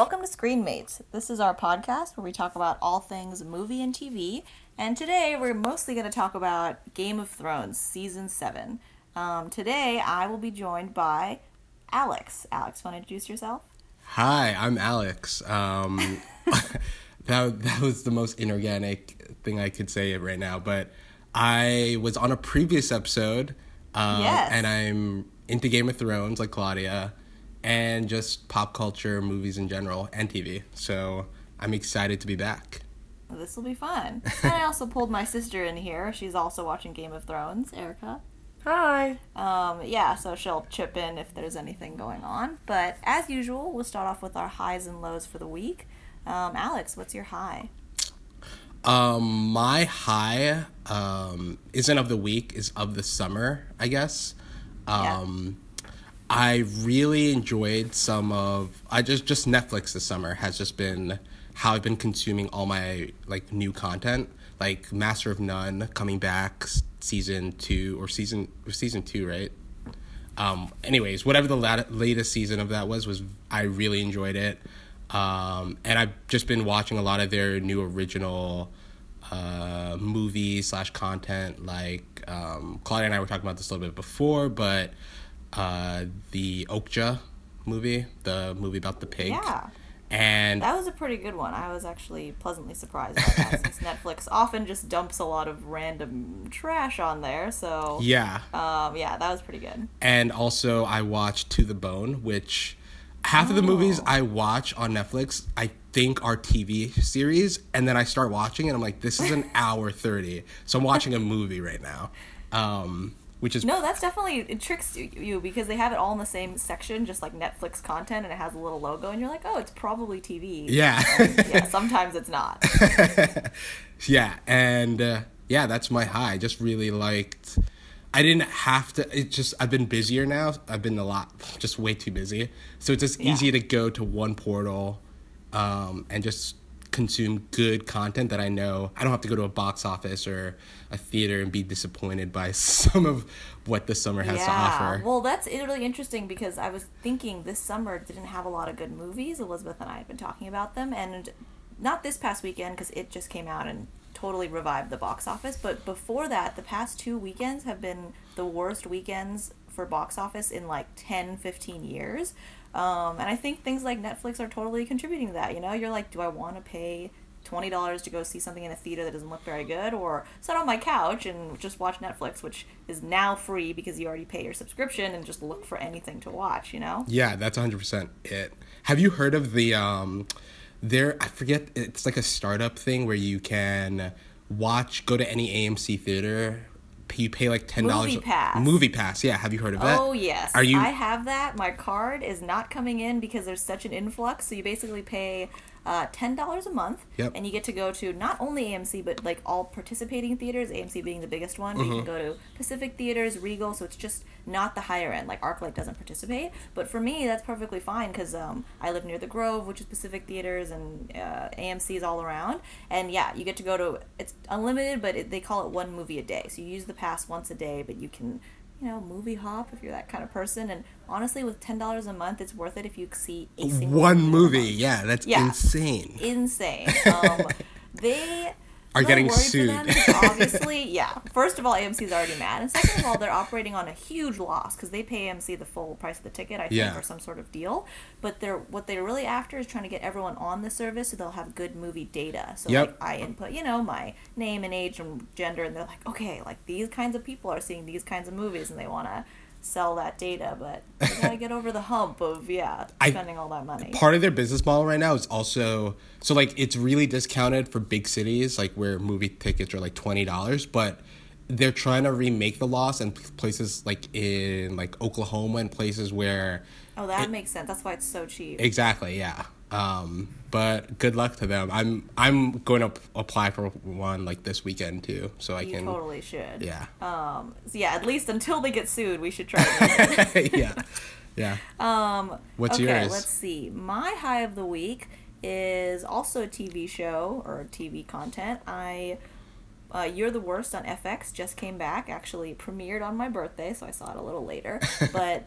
welcome to Screenmates. This is our podcast where we talk about all things movie and TV. And today we're mostly going to talk about Game of Thrones Season 7. Um, today I will be joined by Alex. Alex, want to introduce yourself? Hi, I'm Alex. Um, that, that was the most inorganic thing I could say right now, but I was on a previous episode. Um, Yes. And I'm into Game of Thrones, like Claudia, and just pop culture, movies in general, and TV. So I'm excited to be back. This will be fun. and I also pulled my sister in here. She's also watching Game of Thrones, Erica. Hi. Um, yeah, so she'll chip in if there's anything going on. But as usual, we'll start off with our highs and lows for the week. Um, Alex, what's your high? Um, my high um, isn't of the week, is of the summer, I guess. Um, I really enjoyed some of I just just Netflix this summer has just been how I've been consuming all my like new content, like Master of None coming back season two or season season two, right? um, anyways, whatever the lat- latest season of that was, was I really enjoyed it. Um, and I've just been watching a lot of their new original uh, movies slash content. Like um, Claudia and I were talking about this a little bit before, but uh, the Okja movie, the movie about the pig. Yeah. And That was a pretty good one. I was actually pleasantly surprised by that since Netflix often just dumps a lot of random trash on there. So, yeah. um, yeah, that was pretty good. and also I watched To the Bone, which half of the movies I watch on Netflix I think are TV series, and then I start watching and I'm like, this is an hour thirty, so I'm watching a movie right now, um, which is No, that's definitely it tricks you, because they have it all in the same section, just like Netflix content, and it has a little logo, and you're like, oh, it's probably TV. yeah, yeah. Sometimes it's not. yeah, and uh, yeah, that's my high. I just really liked. I didn't have to. It just I've been busier now. I've been a lot, just way too busy. So it's just Yeah. easy to go to one portal, um, and just consume good content that I know. I don't have to go to a box office or a theater and be disappointed by some of what the summer has to offer. Well, that's really interesting because I was thinking this summer didn't have a lot of good movies. Elizabeth and I have been talking about them, and not this past weekend because it just came out and totally revived the box office. But before that, the past two weekends have been the worst weekends for box office in like 10, 15 years. Um, and I think things like Netflix are totally contributing to that. You know, you're like, do I want to pay twenty dollars to go see something in a theater that doesn't look very good, or sit on my couch and just watch Netflix, which is now free because you already pay your subscription and just look for anything to watch. You know? Yeah, that's 100% it. Have you heard of the um there I forget it's like a startup thing where you can watch go to any AMC theater you pay like $10 Movie Pass. Movie Pass. Yeah, have you heard of that? Oh yes, Are you I have that. My card is not coming in because there's such an influx. So you basically pay uh, ten dollars a month, Yep. and you get to go to not only AMC but like all participating theaters. AMC being the biggest one. but You Mm-hmm. can go to Pacific Theaters, Regal. So it's just not the higher end. Like ArcLight doesn't participate, but for me that's perfectly fine because um, I live near the Grove, which is Pacific Theaters, and uh, AMC is all around. And yeah, you get to go to it's unlimited, but it, they call it one movie a day. So you use the pass once a day, but you can you know, movie hop if you're that kind of person. And honestly, with ten dollars a month, it's worth it if you see a single one movie. Yeah, that's Yeah. insane. Insane. Um, they Are getting sued. them obviously, yeah. First of all, AMC's already mad, and second of all, they're operating on a huge loss because they pay AMC the full price of the ticket, I think, Yeah. or some sort of deal. But they're what they're really after is trying to get everyone on the service so they'll have good movie data. So Yep. like I input, you know, my name and age and gender, and they're like, okay, like these kinds of people are seeing these kinds of movies, and they want to sell that data, but they gotta get over the hump of yeah I- spending all that money. Part of their business model right now is also so like it's really discounted for big cities like where movie tickets are like $20, but they're trying to remake the loss in places like in like Oklahoma and places where oh, that makes sense. That's why it's so cheap. Exactly, yeah. Um, but good luck to them. I'm I'm going to apply for one like this weekend too, so I You can. totally should. Yeah. Um. So yeah. At least until they get sued, we should try. To make it. yeah. Yeah. um. What's okay, yours? Let's see. My high of the week is also a TV show or TV content. I. Uh, You're the Worst on FX just came back. Actually premiered on my birthday, so I saw it a little later. but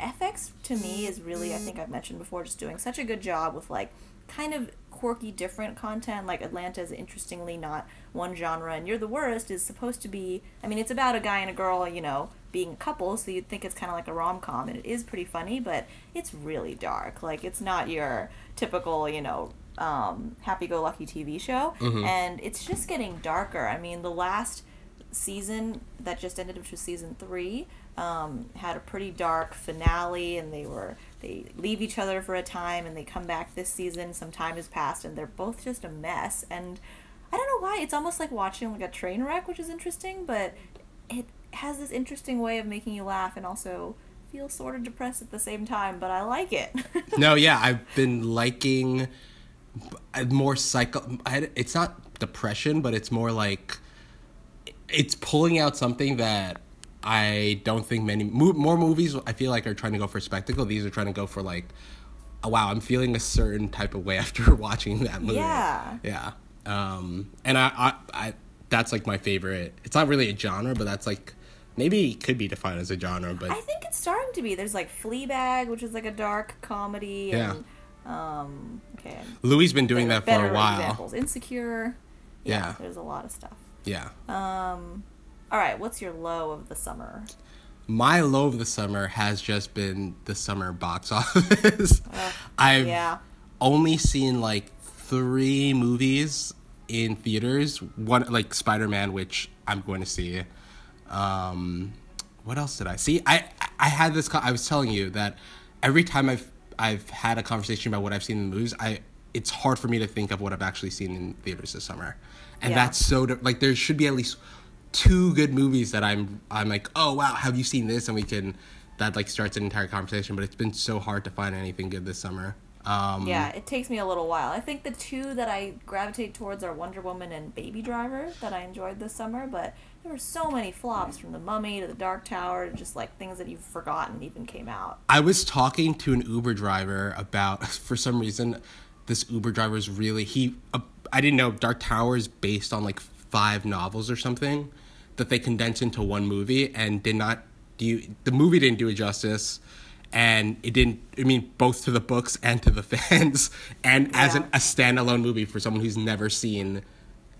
FX to me is really, I think I've mentioned before, just doing such a good job with like kind of quirky, different content. Like Atlanta is interestingly not one genre, and You're the Worst is supposed to be. I mean, it's about a guy and a girl, you know, being a couple, so you'd think it's kind of like a rom com, and it is pretty funny, but it's really dark. Like it's not your typical, you know, um, happy-go-lucky TV show, and it's just getting darker. I mean, the last season that just ended, which was season three, um, had a pretty dark finale, and they were they leave each other for a time, and they come back this season. Some time has passed, and they're both just a mess. And I don't know why. It's almost like watching like a train wreck, which is interesting, but it has this interesting way of making you laugh and also feel sort of depressed at the same time. But I like it. no, yeah, I've been liking more psycho. It's not depression, but it's more like it's pulling out something that I don't think many mo- more movies. I feel like are trying to go for spectacle. These are trying to go for like, oh, wow, I'm feeling a certain type of way after watching that movie. Yeah. yeah. Um, and I, I, I, that's like my favorite. It's not really a genre, but that's like maybe it could be defined as a genre. But I think it's starting to be. There's like Fleabag, which is like a dark comedy. Yeah. And, um, okay. Louis has been doing that for a while. Examples. Insecure. Yeah, Yeah. There's a lot of stuff. Yeah. Um, all right. What's your low of the summer? my low of the summer has just been the summer box office. I've yeah. only seen like three movies in theaters. One like Spider Man, which I'm going to see. Um, what else did I see? I I had this. I was telling you that every time I've I've had a conversation about what I've seen in the movies, I it's hard for me to think of what I've actually seen in theaters this summer, and Yeah. that's so like there should be at least two good movies that I'm I'm like oh wow have you seen this and we can that like starts an entire conversation but it's been so hard to find anything good this summer. Um, Yeah, it takes me a little while. I think the two that I gravitate towards are Wonder Woman and Baby Driver that I enjoyed this summer, but there were so many flops from The Mummy to The Dark Tower to just like things that you've forgotten even came out. I was talking to an Uber driver about for some reason this Uber driver is really he uh, I didn't know Dark Tower is based on like five novels or something that they condensed into one movie and did not do the movie didn't do it justice and it didn't I mean both to the books and to the fans and as an, a standalone movie for someone who's never seen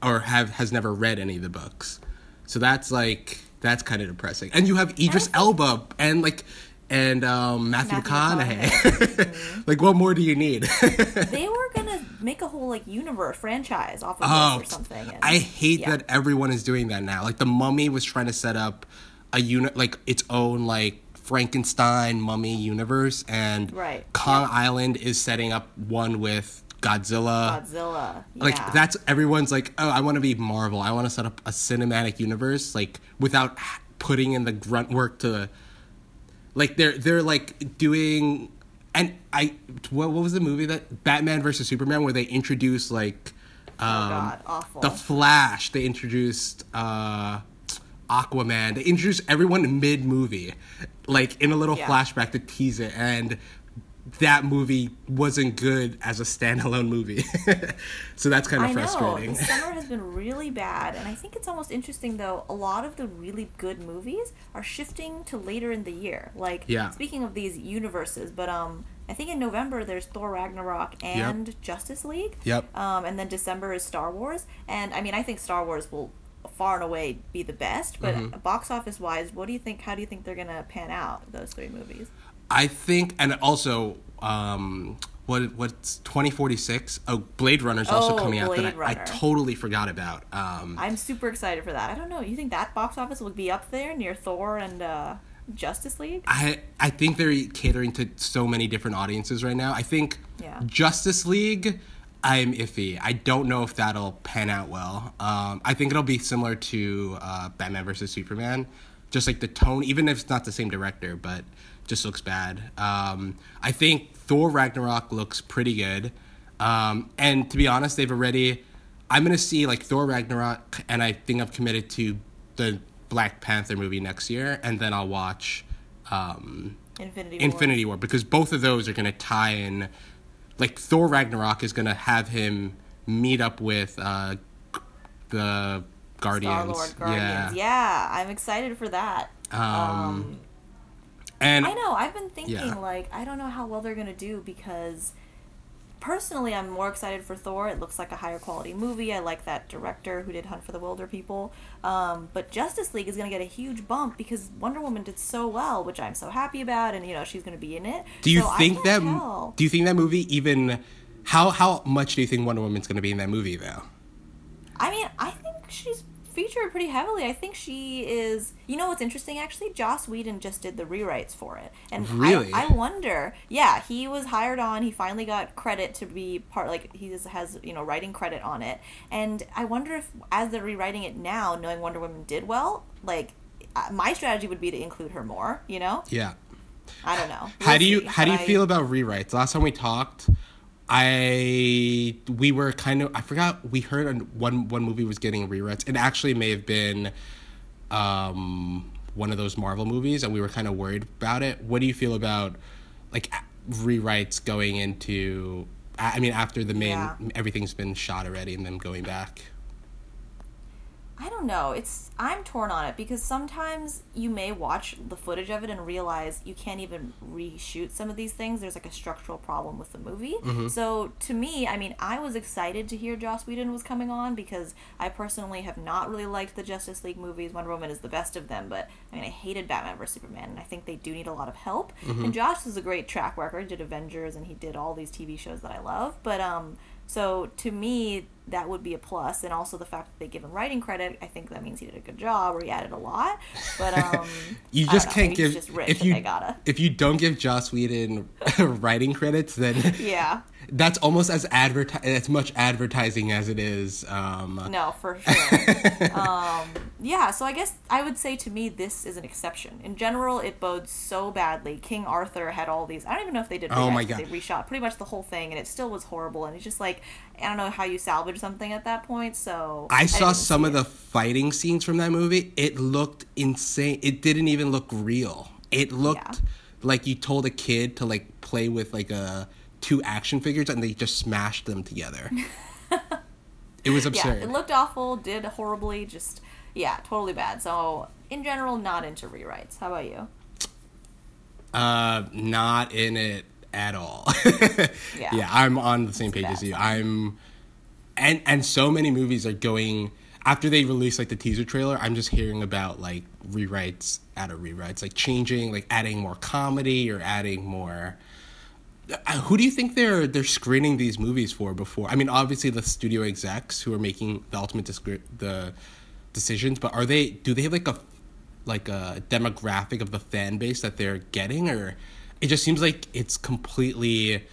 or have has never read any of the books. So that's like that's kind of depressing. And you have Idris Elba and like and um, Matthew, Matthew McConaughey. like what more do you need? they were gonna make a whole like universe franchise off of oh, this or something. and- I hate yeah. that everyone is doing that now. Like the Mummy was trying to set up a unit like its own like Frankenstein Mummy universe, and Right, Kong yeah. Island is setting up one with Godzilla. Godzilla. like yeah. that's everyone's like oh i want to be marvel i want to set up a cinematic universe like without putting in the grunt work to like they're they're like doing and i what, what was the movie that batman versus superman where they introduced like um Oh, God, awful. the flash they introduced uh aquaman they introduced everyone mid movie like in a little Yeah. flashback to tease it and that movie wasn't good as a standalone movie. so that's kind of I know. frustrating. The summer has been really bad, and I think it's almost interesting though. A lot of the really good movies are shifting to later in the year. Like, Yeah. speaking of these universes, but um, I think in November there's Thor Ragnarok and Justice League. Yep. Um, and then December is Star Wars, and I mean I think Star Wars will far and away be the best. But Mm-hmm. box office wise, what do you think? How do you think they're gonna pan out those three movies? I think, and also, um, what what's twenty forty six? Oh, Blade Runner's also Oh, coming out that I, I totally forgot about. Um, I'm super excited for that. I don't know. You think that box office will be up there near Thor and uh, Justice League? I I think they're catering to so many different audiences right now. I think Yeah. Justice League, I'm iffy. I don't know if that'll pan out well. Um, I think it'll be similar to uh, Batman versus Superman, just like the tone, even if it's not the same director, but just looks bad. Um, I think Thor Ragnarok looks pretty good, um, and to be honest, they've already. I'm gonna see like Thor Ragnarok, and I think I've committed to the Black Panther movie next year, and then I'll watch. Um, Infinity War. Infinity War because both of those are going to tie in. Like Thor Ragnarok is going to have him meet up with uh, the Guardians. Guardians. Yeah. I'm excited for that. Um, And I know. I've been thinking Yeah. like I don't know how well they're gonna do because personally I'm more excited for Thor. It looks like a higher quality movie. I like that director who did Hunt for the Wilderpeople. Um, but Justice League is gonna get a huge bump because Wonder Woman did so well, which I'm so happy about, and you know she's gonna be in it. do you So think that tell. do you think that movie even how how much do you think Wonder Woman's going to be in that movie though? I mean, I think she's featured pretty heavily. I think she is. You know what's interesting? Actually, Joss Whedon just did the rewrites for it, and Really? I, I wonder. Yeah, he was hired on. He finally got credit to be part. Like he has you know writing credit on it, and I wonder if as they're rewriting it now, knowing Wonder Woman did well, like uh, my strategy would be to include her more. You know, Yeah. I don't know. How We'll do you see, how do you I- feel about rewrites? Last time we talked, I we were kind of I forgot we heard one one movie was getting rewrites. It actually may have been um one of those Marvel movies and we were kind of worried about it. What do you feel about like rewrites going into I I mean after the main Yeah. everything's been shot already and then going back? I don't know. It's I'm torn on it because sometimes you may watch the footage of it and realize you can't even reshoot some of these things. There's like a structural problem with the movie. So to me, I mean, I was excited to hear Joss Whedon was coming on because I personally have not really liked the Justice League movies. Wonder Woman is the best of them, but I mean, I hated Batman vs Superman, and I think they do need a lot of help. And Josh has a great track record. He did Avengers, and he did all these TV shows that I love. But um, so to me, that would be a plus, and also the fact that they give him writing credit, I think that means he did a good job or he added a lot. But um, You just can't give just rich if you if you don't give Joss Whedon writing credits, then Yeah, that's almost as adverti- as much advertising as it is. Um, no, for sure. um, yeah, so I guess I would say to me this is an exception. In general, it bodes so badly. King Arthur had all these. I don't even know if they did. Oh my God. They reshot pretty much the whole thing, and it still was horrible. And it's just like I don't know how you salvage something at that point. So I saw some of it. the fighting scenes from that movie. It looked insane. It didn't even look real. It looked Yeah. like you told a kid to like play with like a two action figures and they just smashed them together. it was yeah, absurd. it looked awful, did horribly, just yeah, totally bad. So in general, not into rewrites. How about you? uh, not in it at all. Yeah. yeah, I'm on the same page bad as you. I'm, and and so many movies are going after they release like the teaser trailer. I'm just hearing about like rewrites out of rewrites, like changing, like adding more comedy or adding more. Who do you think they're they're screening these movies for before? I mean, obviously the studio execs who are making the ultimate discri- the decisions, but are they do they have like a like a demographic of the fan base that they're getting, or it just seems like it's completely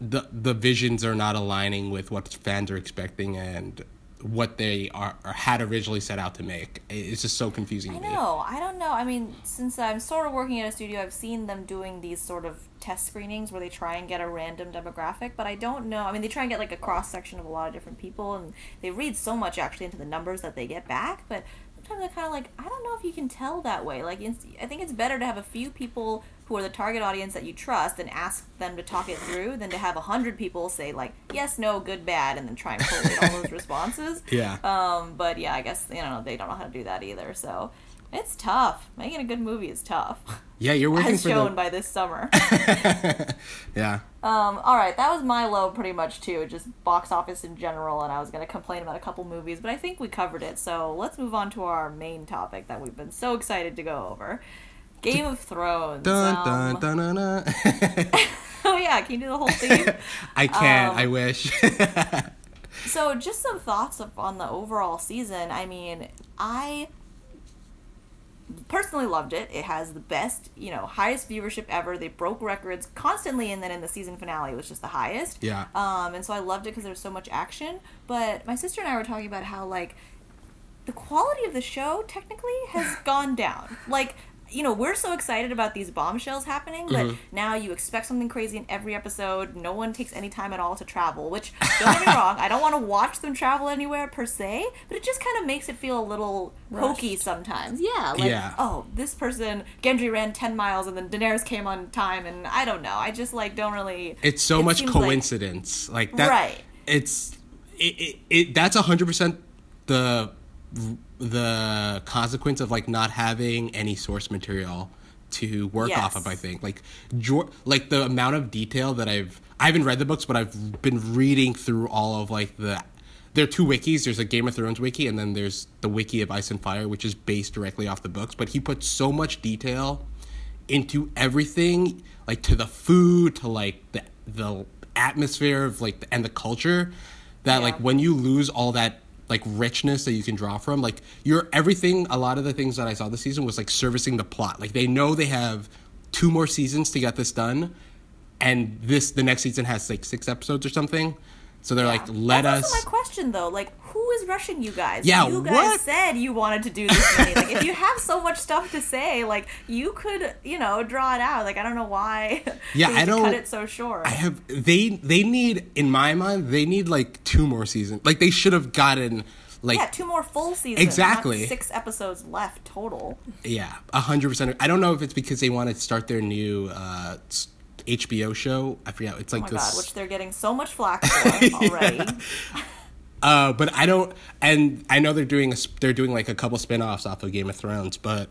the the visions are not aligning with what fans are expecting and what they are or had originally set out to make. It's just so confusing I to me. know. I don't know. I mean, since I'm sort of working at a studio, I've seen them doing these sort of test screenings where they try and get a random demographic, but I don't know. I mean, they try and get like a cross section of a lot of different people, and they read so much actually into the numbers that they get back, but sometimes I kind of like, I don't know if you can tell that way. Like, it's, I think it's better to have a few people who are the target audience that you trust and ask them to talk it through than to have a hundred people say like yes, no, good, bad, and then try and collate all those responses. Yeah. Um, but yeah, I guess you know they don't know how to do that either. So it's tough. Making a good movie is tough, Yeah, you're working as for shown the by this summer. yeah. um, all right, that was my low pretty much too, just box office in general, and I was gonna complain about a couple movies, but I think we covered it. So let's move on to our main topic that we've been so excited to go over. Game of Thrones. Dun Um, dun dun dun. dun. oh yeah, can you do the whole thing? I can't. Um, I wish. So, just some thoughts on the overall season. I mean, I personally loved it. It has the best, you know, highest viewership ever. They broke records constantly, and then in the season finale, it was just the highest. Yeah. Um, and so I loved it because there was so much action. But my sister and I were talking about how like the quality of the show technically has gone down. Like, you know, we're so excited about these bombshells happening, but Mm-hmm. now you expect something crazy in every episode. No one takes any time at all to travel, which, don't get me wrong, I don't want to watch them travel anywhere per se, but it just kind of makes it feel a little hokey sometimes. Yeah, like, Yeah. oh, this person, Gendry ran 10 miles and then Daenerys came on time, and I don't know. I just, like, don't really. it's so it much seems like- coincidence like, that Right. it's it, it, it that's 100% the the consequence of like not having any source material to work Yes. off of. I think like Jor- like the amount of detail that I've I haven't read the books, but I've been reading through all of like the. There are two wikis. There's a Game of Thrones wiki, and then there's the wiki of Ice and Fire, which is based directly off the books. But he puts so much detail into everything, like to the food, to like the the atmosphere of like the, and the culture, that Yeah. like when you lose all that like richness that you can draw from, like you're everything. A lot of the things that I saw this season was like servicing the plot. Like they know they have two more seasons to get this done, and this the next season has like six episodes or something. So they're like, let That's us. also my question though. Like, who is rushing you guys? Yeah, you guys what? said you wanted to do this many. like, if you have so much stuff to say, like, you could, you know, draw it out. Like, I don't know why. Yeah, I don't- cut it so short. I have they they need in my mind they need like two more seasons. Like they should have gotten like yeah, two more full seasons. Exactly. Six episodes left total. Yeah, a hundred percent. I don't know if it's because they want to start their new uh, HBO show. I forget. It's Oh like my this. god, which they're getting so much flack for already. uh, but I don't. And I know they're doing a, they're doing like a couple spin-offs off of Game of Thrones. But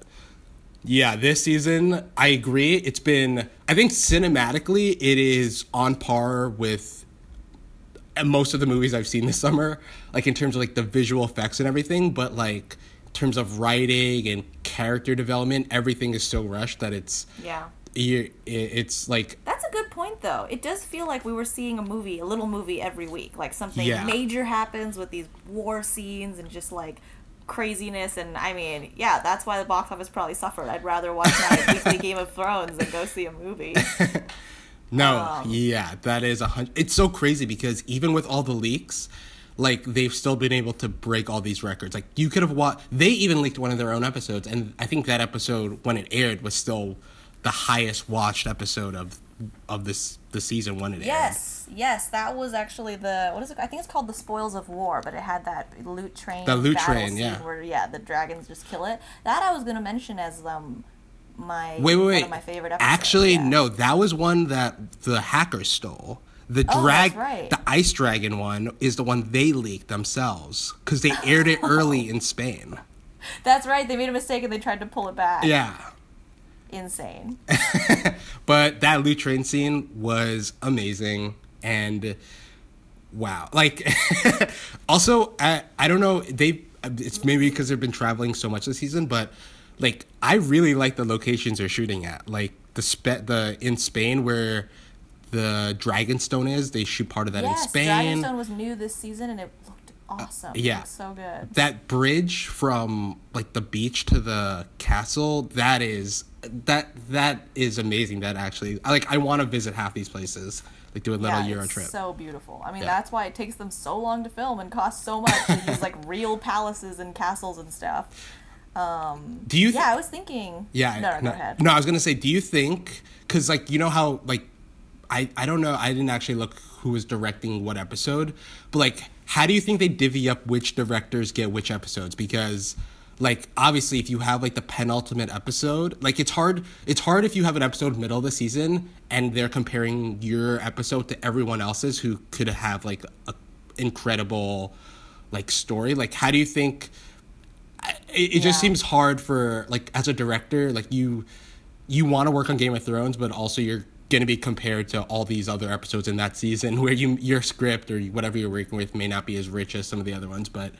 yeah, this season I agree. It's been. I think cinematically it is on par with most of the movies I've seen this summer. Like in terms of like the visual effects and everything. But like in terms of writing and character development, everything is so rushed that it's. Yeah. it's like Though. It does feel like we were seeing a movie, a little movie every week. Like something Yeah. major happens with these war scenes and just like craziness. And I mean, yeah, that's why the box office probably suffered. I'd rather watch my weekly Game of Thrones than go see a movie. no Um, yeah that is a hundred it's so crazy because even with all the leaks like they've still been able to break all these records like you could have watched they even leaked one of their own episodes and i think that episode when it aired was still the highest watched episode of of this the season when it aired Yes, yes, that was actually the what is it? I think it's called the Spoils of War, but it had that loot train. The loot train, yeah. Where yeah, the dragons just kill it. That I was gonna mention as um my wait wait one wait of my favorite episodes. actually yeah. no that was one that the hackers stole the Oh, drag that's right. the ice dragon one is the one they leaked themselves because they aired it early in spain That's right. They made a mistake and they tried to pull it back. yeah Insane. But that loot train scene was amazing and wow. Like also I I don't know they it's maybe because they've been traveling so much this season but like I really like the locations they're shooting at. Like the spe- the in Spain where the Dragonstone is, they shoot part of that yes, in Spain. Dragonstone was new this season and it awesome. It yeah. so good. that bridge from like the beach to the castle that is that that is amazing that actually I like i want to visit half these places like do a little yeah, euro trip so beautiful. I mean, Yeah. that's why it takes them so long to film and costs so much to use like real palaces and castles and stuff. Um, do you th- Yeah, I was thinking. yeah No, no, go ahead. no i was gonna say do you think because like you know how like i i don't know. I didn't actually look who was directing what episode but like how do you think they divvy up which directors get which episodes? Because like obviously if you have like the penultimate episode like it's hard it's hard if you have an episode middle of the season and they're comparing your episode to everyone else's who could have like a incredible like story. Like how do you think it, it just seems hard for like as a director like you you want to work on game of thrones but also you're going to be compared to all these other episodes in that season where you your script or whatever you're working with may not be as rich as some of the other ones but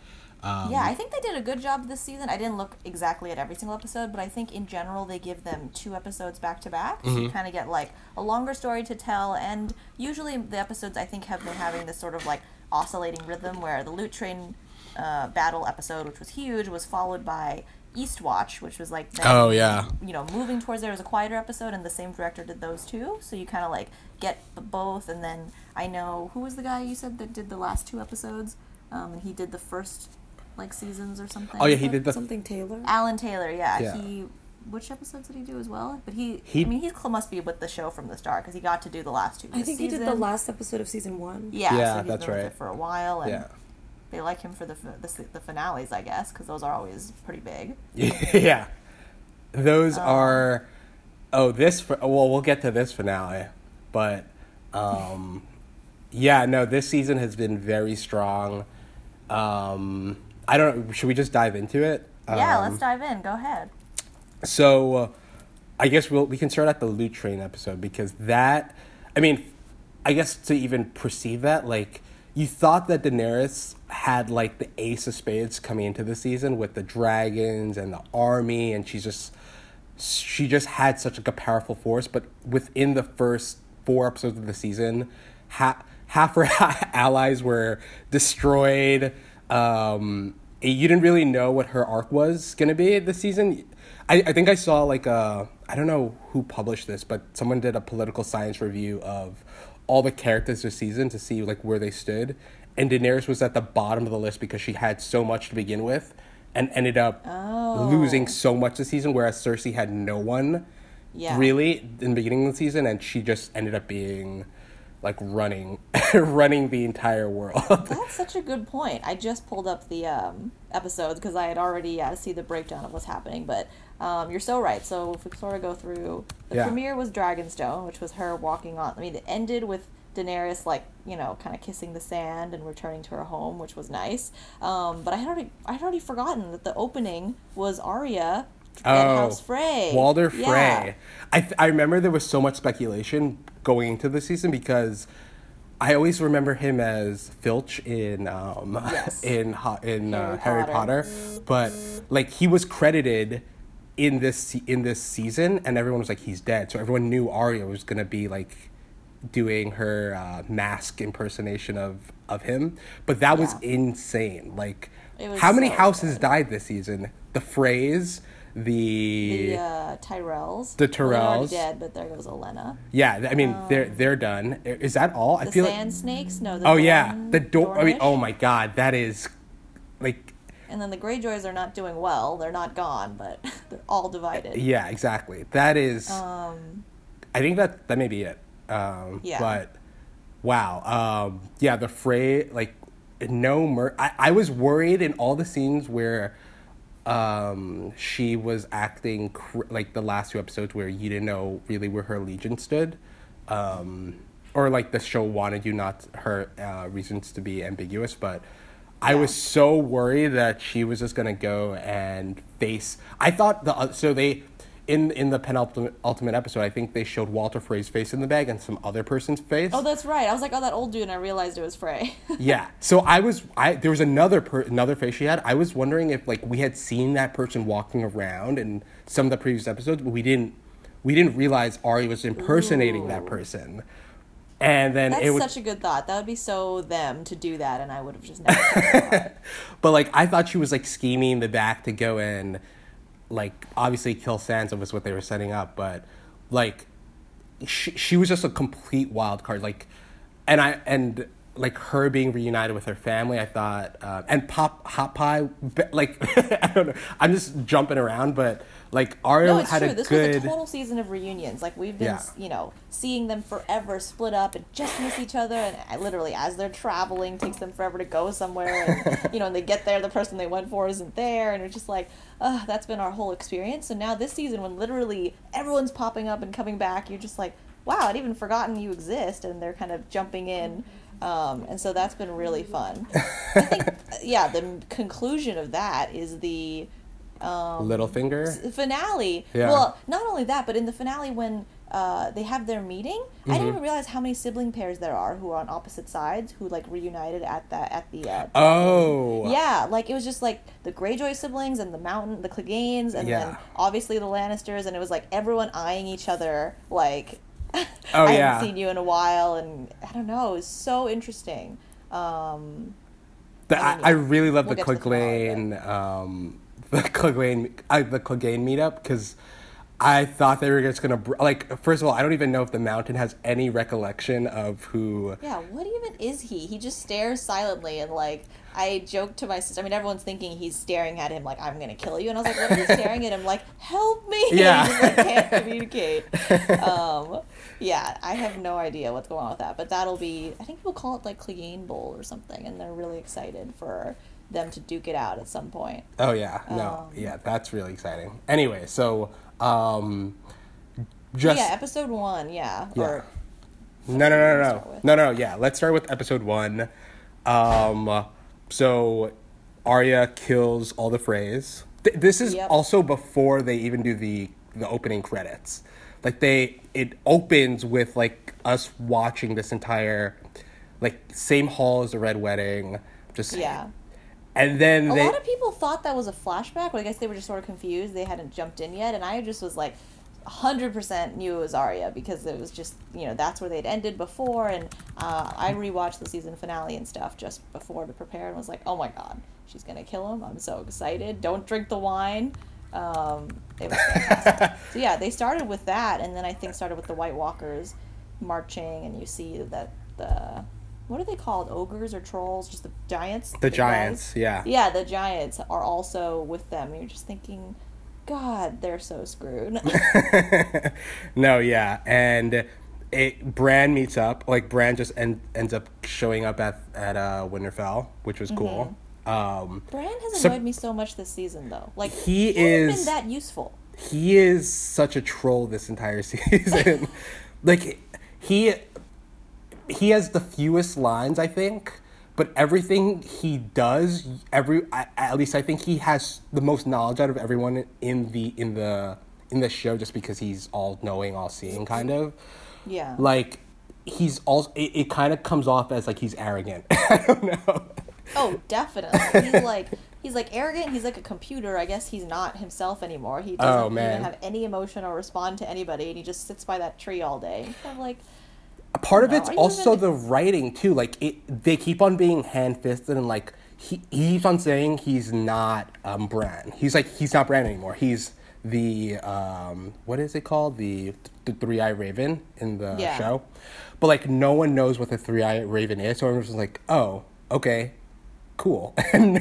um, Yeah, I think they did a good job this season. I didn't look exactly at every single episode, but I think in general they give them two episodes back to back, so Mm-hmm. you kind of get like a longer story to tell. And usually the episodes I think have been having this sort of like oscillating rhythm where the loot train uh, battle episode, which was huge, was followed by Eastwatch, which was like them, Oh, yeah. you know moving towards there was a quieter episode, and the same director did those two, so you kind of like get both. And then I know who was the guy you said that did the last two episodes, um, and he did the first like seasons or something. oh yeah he did the something Taylor. Alan Taylor, yeah, Yeah. he. Which episodes did he do as well? But he, He- I mean, he must be with the show from the start because he got to do the last two. I this think he did the last episode of season one. Yeah, Yeah, so he's that's been with right. it for a while, and yeah they like him for the the, the finales, I guess, because those are always pretty big. yeah those Um, are oh this well we'll get to this finale but um yeah no this season has been very strong um i don't know should we just dive into it yeah, Um, let's dive in. Go ahead. So, uh, I guess we'll we can start at the loot train episode because that, I mean, I guess to even perceive that, like you thought that Daenerys had like the ace of spades coming into the season with the dragons and the army, and she's just she just had such like a powerful force. But within the first four episodes of the season, half half her allies were destroyed. Um, you didn't really know what her arc was gonna be this season. I, I think I saw like a I don't know who published this, but someone did a political science review of all the characters this season to see like where they stood, and Daenerys was at the bottom of the list because she had so much to begin with, and ended up Oh. losing so much this season, whereas Cersei had no one Yeah. really in the beginning of the season, and she just ended up being like running running the entire world. That's such a good point. I just pulled up the um, episodes because I had already uh, see the breakdown of what's happening. But um, you're so right. So if we sort of go through, the Yeah. premiere was Dragonstone, which was her walking on. I mean, it ended with Daenerys like you know kind of kissing the sand and returning to her home, which was nice. Um, but I had already I had already forgotten that the opening was Arya at House Frey. Oh, Walder Yeah. Frey. I, th- I remember there was so much speculation going into the season because I always remember him as Filch in um, Yes. in in uh, Harry Harry Potter, but like he was credited in this in this season, and everyone was like he's dead, so everyone knew Arya was gonna be like doing her uh, mask impersonation of of him, but that was insane. Like, was how many so houses good. died this season? The Freys, the, The uh, Tyrells. The Well, they're Tyrells. dead, but there goes Olenna. yeah. I mean, they're they're done. Is that all? I The feel sand like. snakes? No. The Oh yeah, the door. I mean, oh my god, that is And then the Greyjoys are not doing well. They're not gone, but they're all divided. yeah, exactly. That is. Um, I think that that may be it. Um, Yeah. But wow. Um, yeah, the fray like no mer. I, I was worried in all the scenes where um, she was acting cr- like the last two episodes where you didn't know really where her allegiance stood. Um, or like the show wanted you not her uh, reasons to be ambiguous, but I was so worried that she was just gonna go and face. I thought the uh, so they in in the penultimate ultimate episode. I think they showed Walder Frey's face in the bag and some other person's face. oh, that's right. I was like, oh, that old dude, and I realized it was Frey. yeah. So I was I there was another per, another face she had. I was wondering if like we had seen that person walking around in some of the previous episodes, but we didn't we didn't realize Arya was impersonating that person. And then that's it was such a good thought. That would be so them to do that, and I would have just never. thought of it. But like I thought she was like scheming the back to go and like obviously kill Sansa was what they were setting up, but like she she was just a complete wild card. Like and I and like her being reunited with her family, I thought uh, and Pop Hot Pie like I don't know. I'm just jumping around, but like Arya no, it's had true. a This good was a total season of reunions. Like we've been, Yeah. you know, seeing them forever split up and just miss each other, and I- literally as they're traveling, takes them forever to go somewhere, and you know, and they get there, the person they went for isn't there, and it's just like, uh, that's been our whole experience. So now this season, when literally everyone's popping up and coming back, you're just like, wow, I'd even forgotten you exist, and they're kind of jumping in. Um, and so that's been really fun. I think, yeah, the conclusion of that is the um, Littlefinger. finale. Yeah. Well, not only that, but in the finale when uh, they have their meeting, I Mm-hmm. didn't even realize how many sibling pairs there are who are on opposite sides who like reunited at that at the. Uh, Oh. yeah, like it was just like the Greyjoy siblings and the Mountain, the Cleganes, and Yeah. then obviously the Lannisters, and it was like everyone eyeing each other like. Oh, I yeah. haven't seen you in a while, and I don't know. It was so interesting. Um, The, I mean, I really love We'll the get to the finale, Clegane, um, the Clegane, uh, the Clegane meetup because I thought they were just gonna br- like. First of all, I don't even know if the Mountain has any recollection of who. Yeah, what even is he? He just stares silently and like I joked to my sister. I mean, everyone's thinking he's staring at him like I'm gonna kill you, and I was like, what are you staring at him like? Help me! Yeah. just like can't communicate. Um, yeah, I have no idea what's going on with that, but that'll be. I think people call it like Clegane Bowl or something, and they're really excited for them to duke it out at some point. Oh yeah, no, Um, yeah, that's really exciting. Anyway, so um, just yeah, episode one, yeah, or No, no, no, no, no, no, no. Yeah, let's start with episode one. Um, so Arya kills all the Freys. Th- this is Yep. also before they even do the the opening credits. Like they, it opens with like us watching this entire, like same hall as the Red Wedding, just Yeah. and then A they lot of people thought that was a flashback, but I guess they were just sort of confused. They hadn't jumped in yet, and I just was like, 100% knew it was Arya because it was just, you know, that's where they'd ended before. And uh, I rewatched the season finale and stuff just before to prepare and was like, oh my god, she's going to kill him. I'm so excited. Don't drink the wine. Um, it was fantastic. so yeah, they started with that, and then I think started with the White Walkers marching, and you see that the. What are they called? Ogres or trolls? Just the giants? the guys? Giants, yeah. Yeah, the Giants are also with them. You're just thinking, God, they're so screwed. no, yeah, and it Bran meets up. Like Bran just en- ends up showing up at at uh, Winterfell, which was cool. Um, Bran has So- annoyed me so much this season, though. Like He hasn't is- been that useful. he is such a troll this entire season. like he he has the fewest lines, I think, but everything he does, every at least I think he has the most knowledge out of everyone in the in the in the show, just because he's all knowing, all seeing, kind of. Yeah. Like he's also it, it kind of comes off as like he's arrogant. I don't know. oh, definitely. He's like he's like arrogant. He's like a computer. I guess he's not himself anymore. He oh, doesn't Oh, even have any emotion or respond to anybody, and he just sits by that tree all day. So I'm like, part of No, it's also even- the writing too. Like it, they keep on being hand fisted and like he, he keeps on saying he's not um Bran. He's like he's not Bran anymore. He's the um what is it called the the three eye raven in the Yeah. show, but like no one knows what the three eye raven is. So everyone's just like, oh, okay, cool. And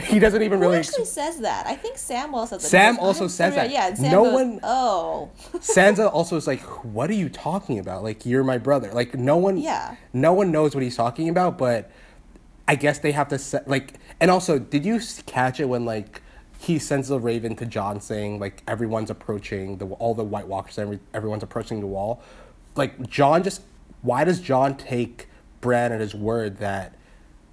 he doesn't even who really. actually says that? I think Samwell says that. Sam goes, also "I'm says that. Yeah, Sam No goes, one- Oh, Sansa also is like, "What are you talking about? Like, you're my brother." Like, no one, Yeah. no one knows what he's talking about. But I guess they have to set like. And also, did you catch it when like he sends the raven to Jon, saying like everyone's approaching the all the White Walkers, every, everyone's approaching the wall. Like Jon just, why does Jon take Bran at his word that?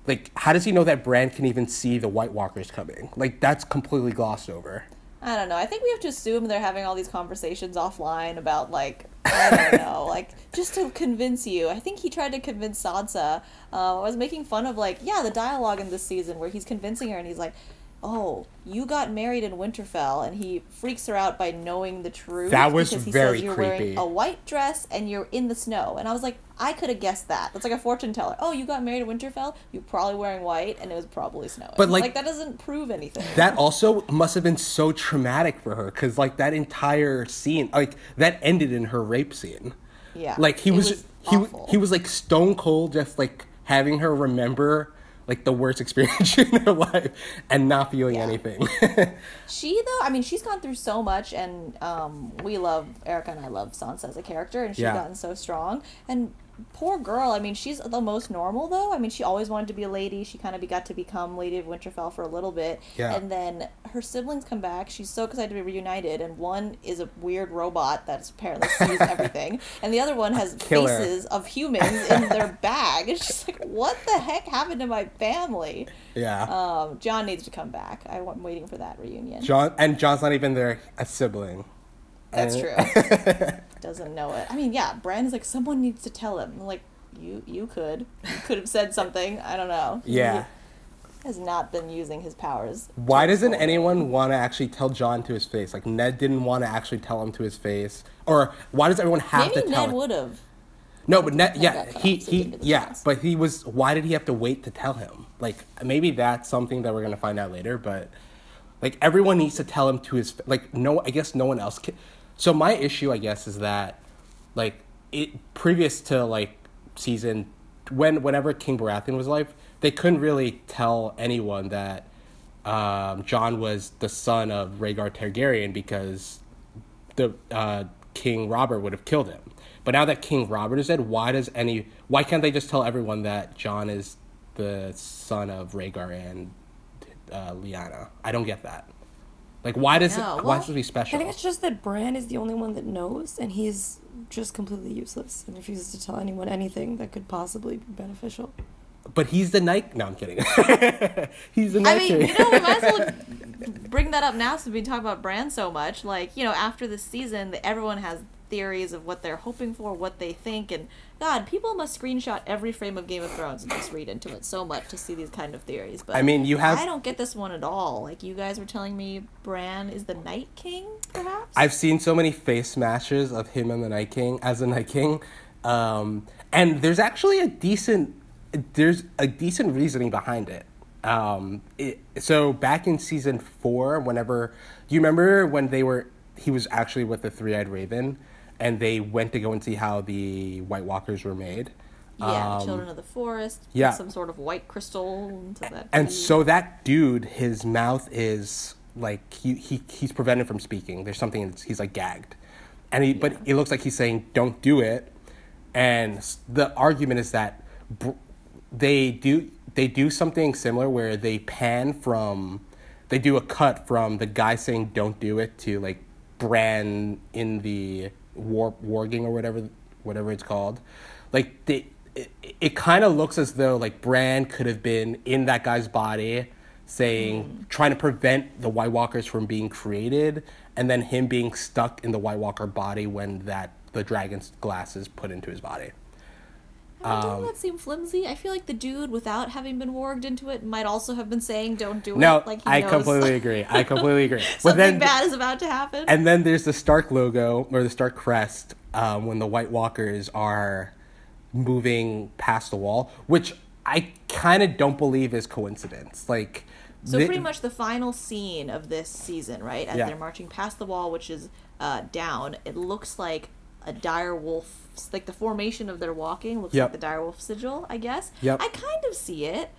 Like, how does he know that Bran can even see the White Walkers coming? Like, that's completely glossed over. I don't know. I think we have to assume they're having all these conversations offline about like I don't know, like just to convince you. I think he tried to convince Sansa. Uh, I was making fun of like yeah the dialogue in this season where he's convincing her and he's like, "Oh, you got married in Winterfell," and he freaks her out by knowing the truth. That was because he very says you're creepy. wearing a white dress and you're in the snow. And I was like, I could have guessed that. That's like a fortune teller. Oh, you got married in Winterfell. You're probably wearing white, and it was probably snowing. But, like- that doesn't prove anything. that also must have been so traumatic for her because like that entire scene like that ended in her rape scene Yeah, like he was, was he he was like stone cold just like having her remember like the worst experience in her life and not feeling Yeah. anything She though, I mean, she's gone through so much, and um, we love Erica and I love Sansa as a character, and she's Yeah. gotten so strong. And poor girl, I mean, she's the most normal though. I mean, she always wanted to be a lady. She kind of got to become Lady of Winterfell for a little bit, Yeah. and then her siblings come back. She's so excited to be reunited, and one is a weird robot that's apparently sees everything, and the other one has killer. faces of humans in their bag. It's just like, what the heck happened to my family? yeah Um, Jon needs to come back. I- I'm waiting for that reunion. jon and jon's not even their a sibling That's true. Doesn't know it. I mean, yeah, Bran is like someone needs to tell him. I'm like you, you could, you could have said something. I don't know. He yeah has not been using his powers. why doesn't anyone want to actually tell jon to his face like ned didn't want to actually tell him to his face or why does everyone have Maybe to tell Maybe Ned would have. No, but Ned, yeah, he he he didn't get the yeah, chance. but he was. Why did he have to wait to tell him? Like maybe that's something that we're gonna find out later. But like everyone needs to tell him to his like no. I guess no one else can. So my issue, I guess, is that like it previous to like season when whenever King Baratheon was alive, they couldn't really tell anyone that um, Jon was the son of Rhaegar Targaryen because the uh, King Robert would have killed him. But now that King Robert is dead, why does any? Why can't they just tell everyone that Jon is the son of Rhaegar and uh, Lyanna? I don't get that. Like, why does know. it? Why Well, does it be special? I think it's just that Bran is the only one that knows, and he's just completely useless and refuses to tell anyone anything that could possibly be beneficial. But he's the night. No, I'm kidding. he's the I mean, king. you know, we might as well bring that up now since we talk about Bran so much. Like, you know, after this season, everyone has theories of what they're hoping for, what they think, and God, people must screenshot every frame of Game of Thrones and just read into it so much to see these kind of theories. But I mean, you have- I don't get this one at all. Like, you guys were telling me Bran is the Night King, perhaps. I've seen so many face smashes of him and the Night King as the Night King, um, and there's actually a decent there's a decent reasoning behind it. Um, it. So back in season four, whenever do you remember when they were he was actually with the three eyed raven, and they went to go and see how the White Walkers were made. yeah, Um, the Children of the Forest. yeah. some sort of white crystal into that. and so that dude, his mouth is like he, he he's prevented from speaking. There's something that's, he's like gagged, and he but it looks like he's saying don't do it, and the argument is that br- they do they do something similar where they pan from they do a cut from the guy saying don't do it to like Bran in the war warging or whatever whatever it's called, like they it, it kind of looks as though like Bran could have been in that guy's body saying hmm. trying to prevent the White Walkers from being created and then him being stuck in the White Walker body when that the dragon's glass is put into his body. I mean, um, doesn't that seem flimsy? I feel like the dude, without having been warged into it, might also have been saying, "Don't do No, it." Like I knows completely agree. I completely agree. something then bad is about to happen. and then there's the Stark logo or the Stark crest um, when the White Walkers are moving past the wall, which I kind of don't believe is coincidence. Like, so thi- pretty much the final scene of this season, right? As Yeah. they're marching past the wall, which is uh, down, it looks like a dire wolf. Like the formation of their walking looks Yep. like the dire wolf sigil. I guess. Yep. I kind of see it.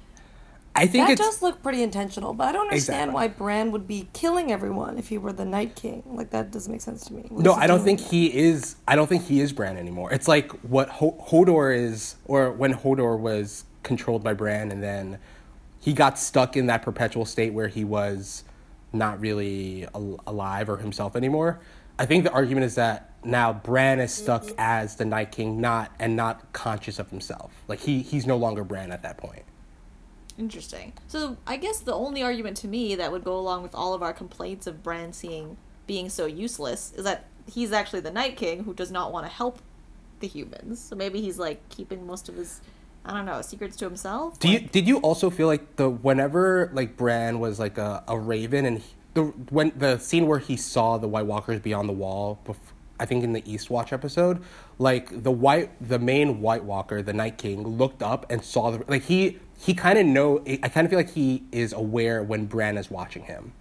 I think That it's does look pretty intentional, but I don't understand Exactly. why Bran would be killing everyone if he were the Night King. Like that doesn't make sense to me. What no. I don't think there? he is. I don't think he is Bran anymore. It's like what Ho- Hodor is, or when Hodor was controlled by Bran, and then he got stuck in that perpetual state where he was not really al- alive or himself anymore. I think the argument is that now Bran is stuck as the Night King, not and not conscious of himself. Like he he's no longer Bran at that point. Interesting. So I guess the only argument to me that would go along with all of our complaints of Bran seeing being so useless is that he's actually the Night King who does not want to help the humans. So maybe he's like keeping most of his I don't know, secrets to himself. Do you did you also feel like the whenever like Bran was like a, a raven and he, the when the scene where he saw the White Walkers beyond the wall, bef- I think in the East Watch episode, like the white the main White Walker, the Night King, looked up and saw the like he he kind of know I kind of feel like he is aware when Bran is watching him.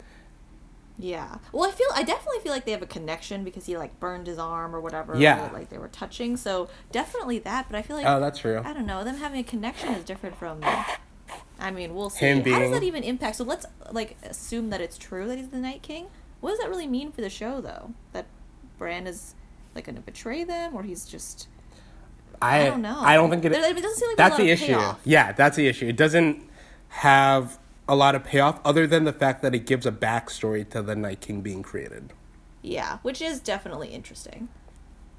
Yeah. Well, I feel I definitely feel like they have a connection because he like burned his arm or whatever. Yeah. Like they were touching. So definitely that. But I feel like Oh, that's true. I don't know. Them having a connection is different from. I mean, we'll see. Him How does that even impact? So let's like assume that it's true that he's the Night King. What does that really mean for the show, though? That Bran is like going to betray them, or he's just. I I don't know. I don't think it. It doesn't seem like that's the issue. payoff. Yeah, that's the issue. It doesn't have a lot of payoff other than the fact that it gives a backstory to the Night King being created. Yeah, which is definitely interesting.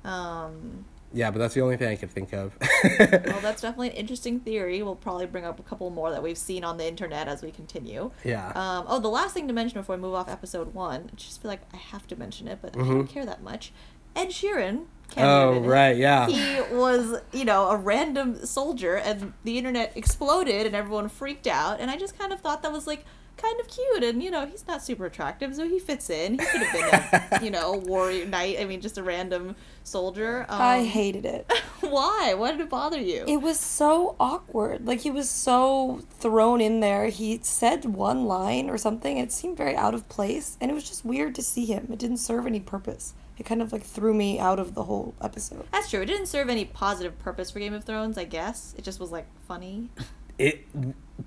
Um, Yeah, but that's the only thing I could think of. well, that's definitely an interesting theory. We'll probably bring up a couple more that we've seen on the internet as we continue. yeah. Um, oh, the last thing to mention before we move off episode one, I just feel like I have to mention it, but I Mhm. don't care that much. Ed Sheeran. oh, right, yeah. He was, you know, a random soldier, and the internet exploded, and everyone freaked out. And I just kind of thought that was like kind of cute, and you know, he's not super attractive, so he fits in. He could have been a, you know, warrior knight. I mean, just a random soldier. Um, I hated it. why? Why did it bother you? It was so awkward. Like he was so thrown in there. He said one line or something. It seemed very out of place, and it was just weird to see him. It didn't serve any purpose. It kind of like threw me out of the whole episode. That's true. It didn't serve any positive purpose for Game of Thrones, I guess. It just was like funny. it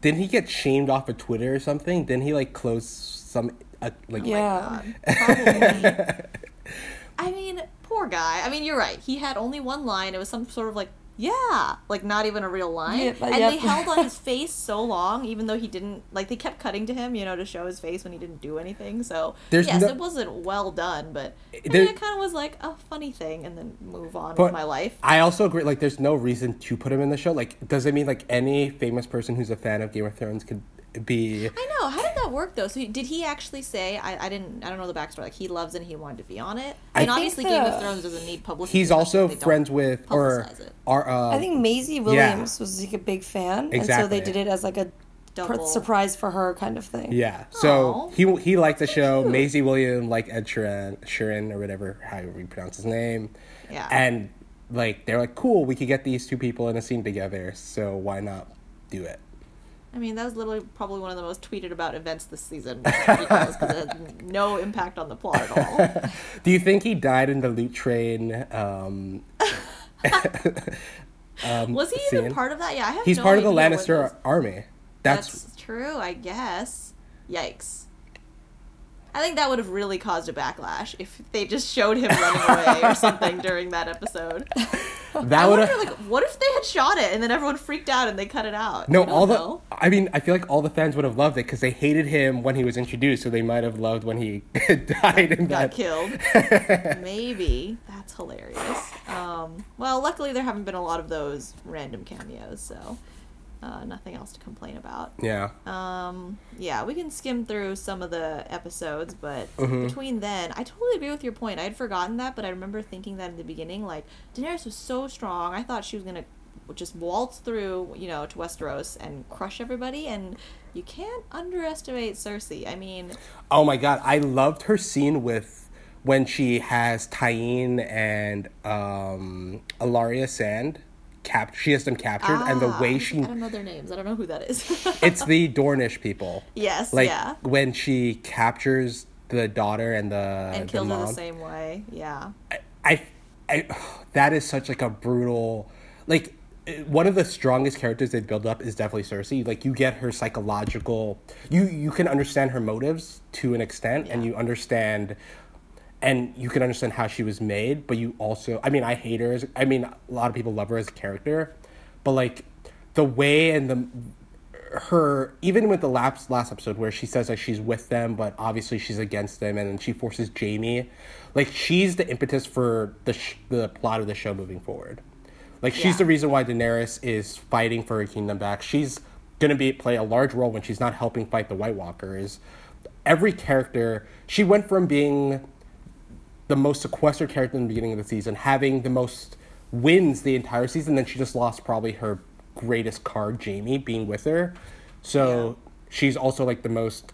didn't he get shamed off of Twitter or something? Didn't he like close some uh, like Yeah. God, probably. I mean, poor guy. I mean, you're right. He had only one line. It was some sort of like, yeah, like not even a real line. Yeah, and yep. they held on his face so long, even though he didn't. Like they kept cutting to him, you know, to show his face when he didn't do anything. So There's yes, no- it wasn't well done, but I mean, it kind of was like a funny thing, and then move on But with my life. I also agree. Like, there's no reason to put him in the show. Like, does it mean like any famous person who's a fan of Game of Thrones could be? I know. How did that that work though? So did he actually say? I, I didn't. I don't know the backstory. Like he loves it. and He wanted to be on it. I And think obviously, Game of Thrones doesn't need publicity. He's also if they don't friends with or publicize are uh, I think Maisie Williams was like a big fan, and so they did it as like a pr- Double. surprise for her kind of thing. Yeah. So Aw. he he liked the show. cute. Maisie Williams liked Ed Sheeran, Sheeran or whatever how you pronounce his name. Yeah. And like they're like, cool, we could get these two people in a scene together. So why not do it? I mean, that was literally probably one of the most tweeted about events this season because it had no impact on the plot at all. Do you think he died in the loot train? Um, Was he even part of that? Yeah, I have. he's no part of the Lannister army. That's, That's true, I guess. Yikes. I think that would have really caused a backlash if they just showed him running away or something during that episode. that I would wonder, have. like, what if they had shot it and then everyone freaked out and they cut it out? No, We don't all the. know. I mean, I feel like all the fans would have loved it because they hated him when he was introduced, so they might have loved when he died and got that. killed. Maybe that's hilarious. Um, well, luckily there haven't been a lot of those random cameos, so uh, nothing else to complain about. Yeah. Um, yeah, we can skim through some of the episodes, but Mm-hmm. between then, I totally agree with your point. I had forgotten that, but I remember thinking that in the beginning. Like, Daenerys was so strong. I thought she was gonna just waltz through, you know, to Westeros and crush everybody. And you can't underestimate Cersei. I mean, Oh my god, I loved her scene with when she has Tyene and um, Ellaria Sand. Cap- she has them captured, and the way ah, she I don't know their names. I don't know who that is. It's the Dornish people. yes, Like yeah, when she captures the daughter and the and the killed her the same way. Yeah. I, I, that is such like a brutal, like one of the strongest characters they've built up is definitely Cersei. Like you get her psychological, you you can understand her motives to an extent, and you understand, and you can understand how she was made. But you also, I mean, I hate her. As, I mean, a lot of people love her as a character, but like the way and the her even with the last last episode where she says that she's with them but obviously she's against them and she forces Jaime like she's the impetus for the sh- the plot of the show moving forward like she's Yeah. the reason why Daenerys is fighting for her kingdom back she's going to be play a large role when she's not helping fight the White Walkers every character she went from being the most sequestered character in the beginning of the season, having the most wins the entire season. Then she just lost probably her greatest card, Jaime, being with her. So she's also like the most.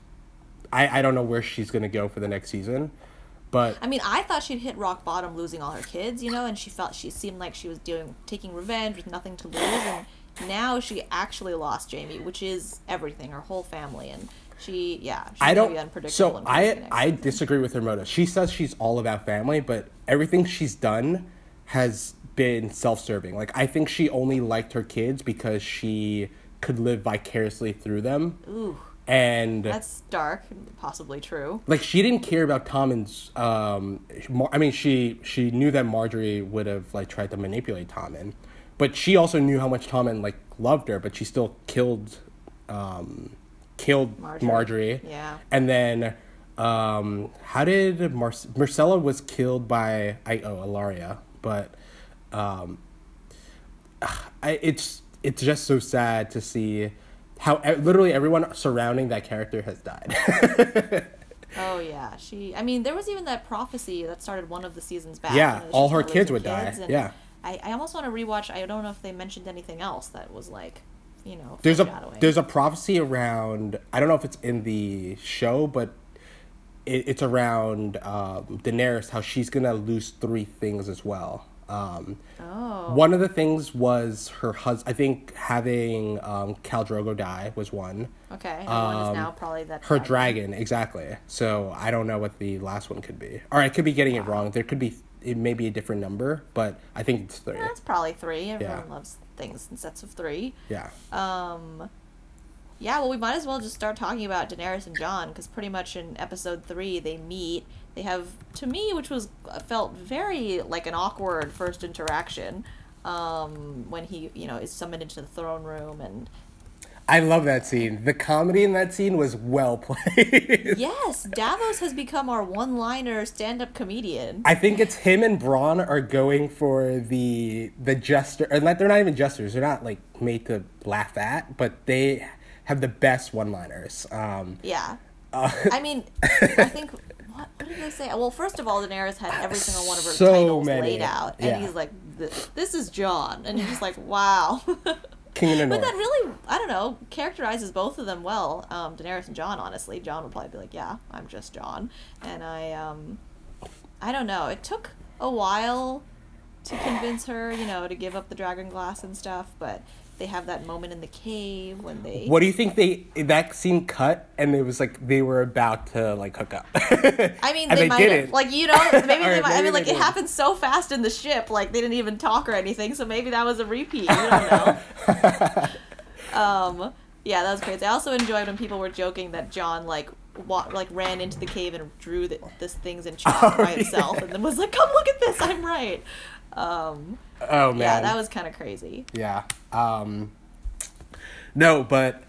I, I don't know where she's gonna go for the next season, but I mean, I thought she'd hit rock bottom losing all her kids, you know, and she felt she seemed like she was doing taking revenge with nothing to lose, and now she actually lost Jaime, which is everything, her whole family, and she, yeah, she's I don't. unpredictable. So I I disagree with her motive. She says she's all about family, but everything she's done has been self-serving. Like I think she only liked her kids because she could live vicariously through them. Ooh, And that's dark, and possibly true. like she didn't care about Tommen's. Um, Mar- I mean, she she knew that Margaery would have like tried to manipulate Tommen, but she also knew how much Tommen like loved her, but she still killed, um, killed Margaery. Margaery. Yeah. And then, um, how did Mar- Myrcella was killed by I oh Ellaria, but, um, I it's it's just so sad to see how literally everyone surrounding that character has died. Oh yeah, she. I mean, there was even that prophecy that started one of the seasons back. Yeah, all her kids would die, yeah. I, I almost want to rewatch. I don't know if they mentioned anything else that was like, you know, there's a there's a prophecy around I don't know if it's in the show, but it, it's around um, Daenerys how she's gonna lose three things as well. Um, Oh. One of the things was her husband. I think having um, Khal Drogo die was one. Okay, and one is Um, now probably that Her dragon, exactly. So I don't know what the last one could be, or I could be getting it wrong. There could be it may be a different number, but I think it's three. That's probably three. Everyone Yeah. loves things in sets of three. Yeah. Um, yeah, well, we might as well just start talking about Daenerys and Jon because pretty much in episode three they meet. They have to me, which was felt very like an awkward first interaction. Um, when he you know is summoned into the throne room and I love that scene. The comedy in that scene was well played. yes, Davos has become our one-liner stand-up comedian. I think it's him and Bronn are going for the the jester, and like they're not even jesters. They're not like made to laugh at, but they have the best one-liners. Um, Yeah. uh, I mean, I think what, what did they say? Well, first of all, Daenerys had every single one of her So titles many. laid out, and Yeah. he's like, "This, this is Jon," and just like, "Wow." King the But that really, I don't know, characterizes both of them well. Um, Daenerys and Jon, honestly. Jon would probably be like, "Yeah, I'm just Jon," and I, um, I don't know. It took a while to convince her, you know, to give up the dragon glass and stuff, but they have that moment in the cave when they. What do you think they that scene cut and it was like they were about to like hook up? I mean, And they, might didn't. have, like you know, maybe they Alright, might. I mean, like it happened so fast in the ship, like they didn't even talk or anything. So maybe that was a repeat. You don't know. um, yeah, that was crazy. I also enjoyed when people were joking that Jon like wa- like ran into the cave and drew the, this things in chalk Oh, by himself, and then was like, "Come look at this, I'm right." Um, oh man. yeah, that was kind of crazy. Yeah. Um, no, but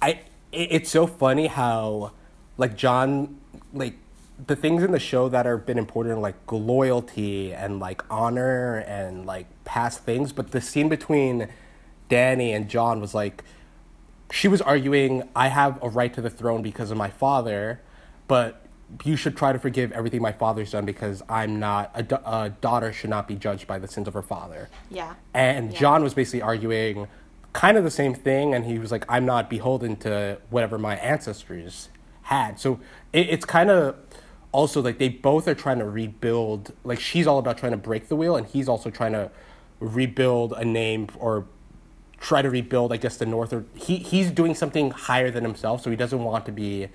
I. It, it's so funny how, like Jon, like the things in the show that are been important, like loyalty and like honor and like past things. But the scene between Dany and Jon was like, she was arguing, I have a right to the throne because of my father, but you should try to forgive everything my father's done because I'm not a, da- a daughter should not be judged by the sins of her father. Yeah. And Yeah. Jon was basically arguing kind of the same thing, and he was like, I'm not beholden to whatever my ancestors had. So it, it's kind of also like they both are trying to rebuild. Like she's all about trying to break the wheel, and he's also trying to rebuild a name or try to rebuild, I guess, the North. Or he, he's doing something higher than himself, so he doesn't want to be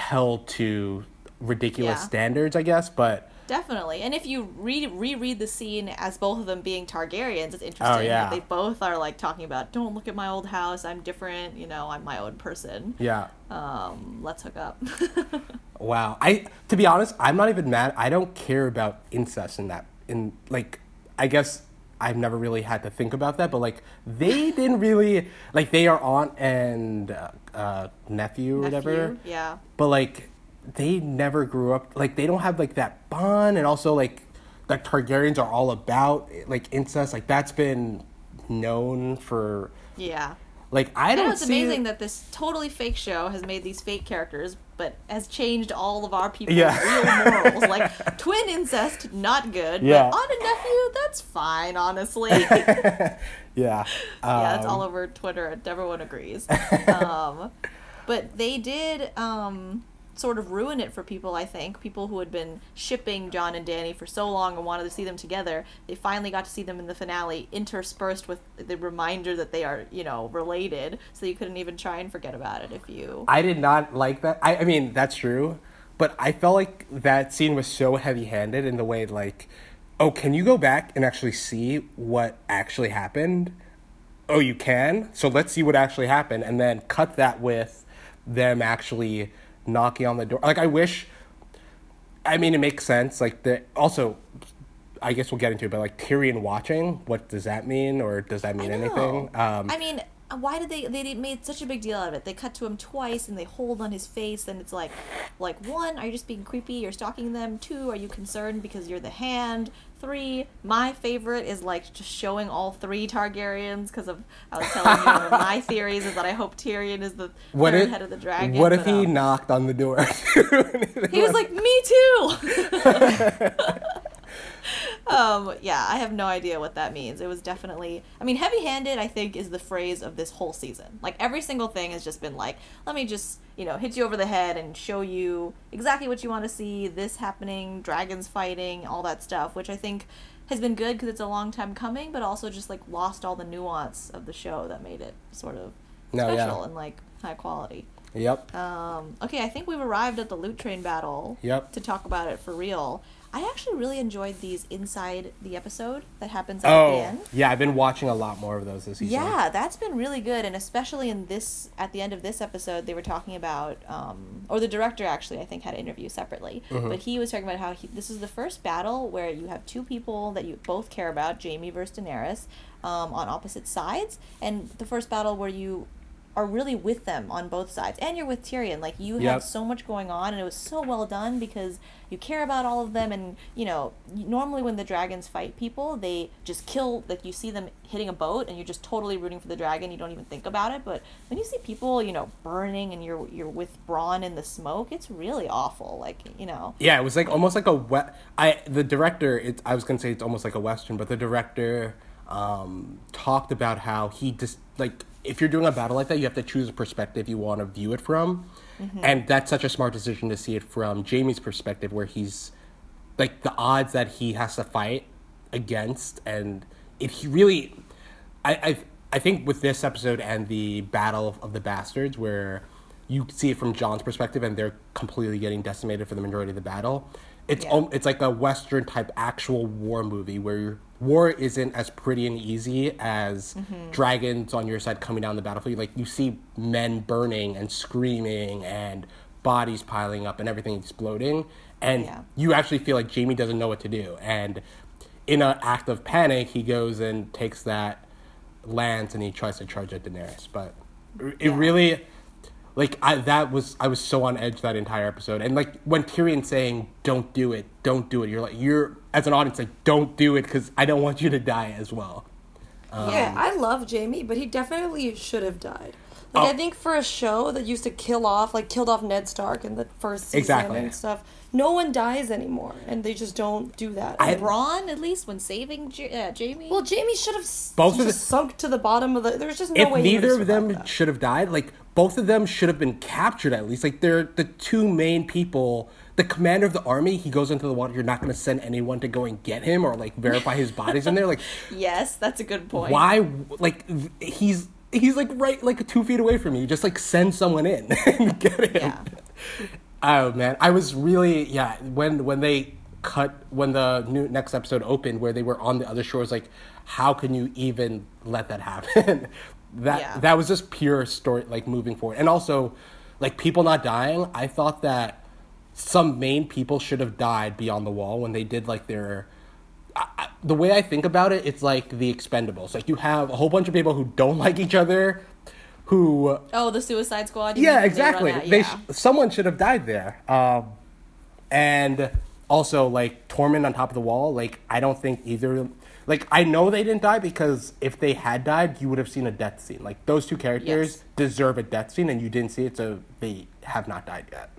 held to ridiculous Yeah. standards, I guess. But Definitely. And if you re- reread the scene as both of them being Targaryens, it's interesting Oh, yeah. that they both are like talking about, don't look at my old house, I'm different, you know, I'm my own person. yeah. Um, let's hook up. Wow. I to be honest, I'm not even mad. I don't care about incest in that in like I guess I've never really had to think about that, but like they didn't really like they are aunt and uh, uh, nephew or whatever. Yeah. But like they never grew up like they don't have like that bond and also like the Targaryens are all about like incest. Like that's been known for Yeah. Like I I don't know it's amazing that this totally fake show has made these fake characters, but has changed all of our people's Yeah. real morals. Like twin incest, not good. Yeah. But aunt and nephew, that's fine, honestly. yeah. yeah, it's Um, all over Twitter. Everyone agrees. um, but they did um, sort of ruin it for people. I think people who had been shipping Jon and Dany for so long and wanted to see them together. They finally got to see them in the finale, interspersed with the reminder that they are, you know, related. So you couldn't even try and forget about it if you. I did not like that. I, I mean, that's true, but I felt like that scene was so heavy-handed in the way like, oh, can you go back and actually see what actually happened? Oh, you can. So let's see what actually happened, and then cut that with them actually knocking on the door. Like I wish. I mean, it makes sense. Like the also, I guess we'll get into it, but like Tyrion watching, what does that mean, or does that mean I anything? Um, I mean, why did they they made such a big deal out of it? They cut to him twice and they hold on his face, and it's like, like one, are you just being creepy? You're stalking them. Two, are you concerned because you're the hand? Three, my favorite is like just showing all three Targaryens because of I was telling you one of my theories is that I hope Tyrion is the What third if head of the dragon. What if but, he um, knocked on the door? he was like, "Me too." um, yeah, I have no idea what that means. It was definitely, I mean, heavy-handed. I think is the phrase of this whole season. Like every single thing has just been like, let me just, you know, hit you over the head and show you exactly what you want to see. This happening, dragons fighting, all that stuff, which I think has been good because it's a long time coming, but also just like lost all the nuance of the show that made it sort of No, yeah. special and like high quality. Yep. Um, okay, I think we've arrived at the loot train battle. Yep. To talk about it for real. I actually really enjoyed these inside the episode that happens at the Oh, end. yeah. I've been watching a lot more of those this season. Yeah, that's been really good, and especially in this at the end of this episode, they were talking about, um, or the director actually, I think, had an interview separately, Mm-hmm. but he was talking about how he, this is the first battle where you have two people that you both care about, Jaime versus Daenerys, um, on opposite sides, and the first battle where you are really with them on both sides, and you're with Tyrion. Like you Yep. have so much going on, and it was so well done because you care about all of them. And you know, normally when the dragons fight people, they just kill. Like you see them hitting a boat, and you're just totally rooting for the dragon. You don't even think about it. But when you see people, you know, burning, and you're you're with Bronn in the smoke, it's really awful. Like you know, Yeah, it was like almost like a we- I the director. It, I was gonna say it's almost like a western, but the director um, talked about how he just like if you're doing a battle like that, you have to choose a perspective you want to view it from, mm-hmm. and that's such a smart decision to see it from Jaime's perspective, where he's like the odds that he has to fight against, and it he really, I I I think with this episode and the battle of, the bastards, where you see it from Jon's perspective, and they're completely getting decimated for the majority of the battle. It's Yeah. al- it's like a western type actual war movie where war isn't as pretty and easy as mm-hmm. dragons on your side coming down the battlefield. Like you see men burning and screaming and bodies piling up and everything exploding, and Yeah. you actually feel like Jaime doesn't know what to do. And in an act of panic, he goes and takes that lance and he tries to charge at Daenerys. But it really, like, I that was I was so on edge that entire episode. And like when Tyrion's saying, "Don't do it, don't do it," you're like, you're as an audience like, "Don't do it," because I don't want you to die as well. yeah, I love Jaime, but he definitely should have died. Like Oh. I think for a show that used to kill off, like killed off Ned Stark in the first season Exactly. and stuff, no one dies anymore, and they just don't do that. I- Bronn at least when saving J- uh, Jaime. well, Jaime should have s- Both of just the- sunk to the bottom of the. There's just no if way. he neither of them that. should have died, like both of them should have been captured at least. Like they're the two main people. The commander of the army, he goes into the water. You're not going to send anyone to go and get him or like verify his body's in there. Like yes, that's a good point. why? Like he's he's like right like two feet away from you. Just like send someone in and get him. Yeah. Oh man, I was really yeah when when they cut when the new next episode opened where they were on the other shores like how can you even let that happen? that Yeah. that was just pure story like moving forward. And also like people not dying, I thought that some main people should have died beyond the wall when they did like their I, I- the way I think about it, it's like the Expendables. Like you have a whole bunch of people who don't like each other, who Oh, the Suicide Squad. yeah? They exactly. They yeah. sh- someone should have died there. Um, and also like Tormund on top of the wall. Like I don't think either. Like I know they didn't die because if they had died, you would have seen a death scene. Like those two characters Yes. deserve a death scene, and you didn't see it, so they have not died yet.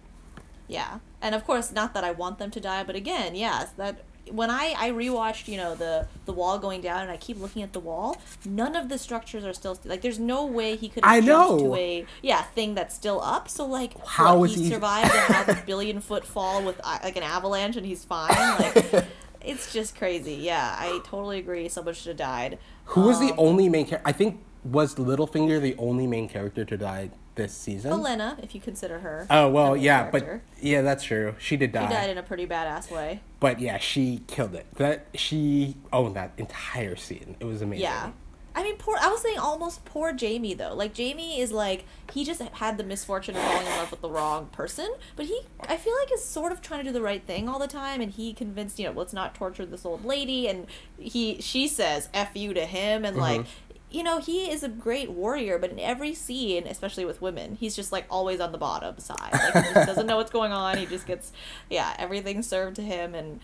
Yeah, and of course, not that I want them to die, but again, yes, that when I I rewatched, you know, the the wall going down, and I keep looking at the wall, none of the structures are still like. There's no way he could. Have I know. To a yeah thing that's still up. So like, How what, he he- survived a half billion foot fall with uh, like an avalanche, and he's fine. Like, it's just crazy. Yeah, I totally agree. Someone should have died. Who was the Um, only main character? I think was Littlefinger the only main character to die this season. Olenna, if you consider her. Oh well, yeah, character. but yeah, that's true. She did die. She died in a pretty badass way. But yeah, she killed it. That she owned that entire scene. It was amazing. Yeah. I mean, poor. I was saying almost poor Jaime though. Like Jaime is like he just had the misfortune of falling in love with the wrong person, but he I feel like is sort of trying to do the right thing all the time, and he convinced you know let's not torture this old lady, and he she says f you to him, and like mm-hmm. You know he is a great warrior, but in every scene, especially with women, he's just like always on the bottom side. Like he just doesn't know what's going on. He just gets yeah everything served to him and.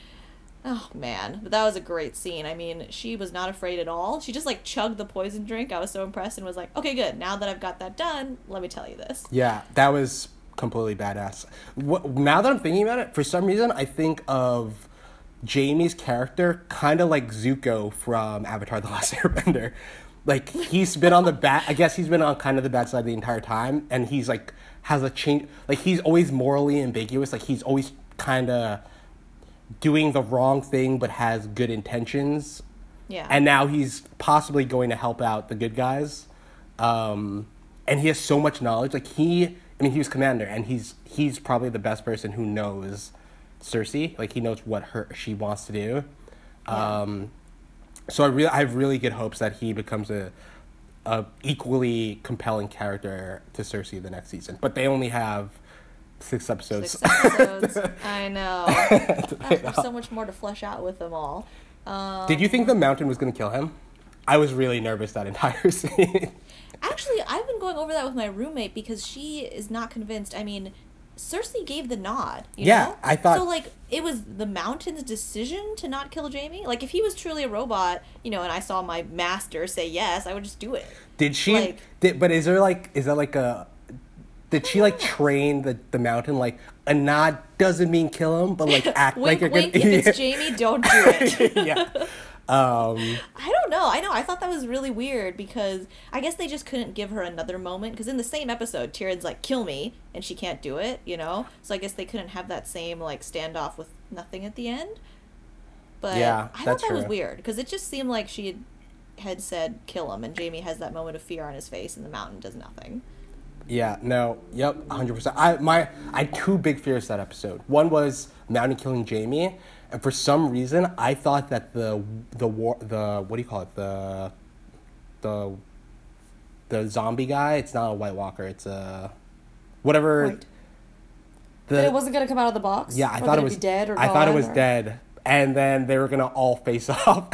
Oh man, but that was a great scene. I mean, she was not afraid at all. She just like chugged the poison drink. I was so impressed and was like, "Okay, good. Now that I've got that done, let me tell you this." Yeah, that was completely badass. What, now that I'm thinking about it, for some reason, I think of Jaime's character kind of like Zuko from Avatar: The Last Airbender. Like he's been on the bad. I guess he's been on kind of the bad side the entire time, and he's like has a change. Like he's always morally ambiguous. Like he's always kind of doing the wrong thing, but has good intentions. Yeah. And now he's possibly going to help out the good guys. Um, and he has so much knowledge. Like he, I mean, he was commander, and he's he's probably the best person who knows Cersei. Like he knows what her she wants to do. Yeah. Um, so I really, I have really good hopes that he becomes a, a equally compelling character to Cersei the next season. But they only have six episodes. Six episodes. I know. There's so much more to flesh out with them all. Um, Did you think the mountain was going to kill him? I was really nervous that entire scene. Actually, I've been going over that with my roommate because she is not convinced. I mean, Cersei gave the nod. You Yeah, know? I thought- so. Like it was the Mountain's decision to not kill Jaime. Like if he was truly a robot, you know, and I saw my master say yes, I would just do it. Did she? Like- did, but is there like is that like a? Did she like train the the mountain like a nod doesn't mean kill him, but like act wink, like you're wink. gonna. If it's Jaime, don't do it. yeah. Um, I don't know. I know. I thought that was really weird because I guess they just couldn't give her another moment. Because in the same episode, Tyrion's like, "Kill me," and she can't do it. You know. So I guess they couldn't have that same like standoff with nothing at the end. But Yeah, I thought that was weird because it just seemed like she had, had said kill him, and Jaime has that moment of fear on his face, and the mountain does nothing. yeah. No. Yep. Hundred percent. I my I had two big fears that episode. One was Mountain killing Jaime, and for some reason I thought that the the war the what do you call it the the the zombie guy. It's not a White Walker. It's a whatever. The, that it wasn't gonna come out of the box. Yeah, I thought it was dead or I thought it was or- dead, and then they were gonna all face off.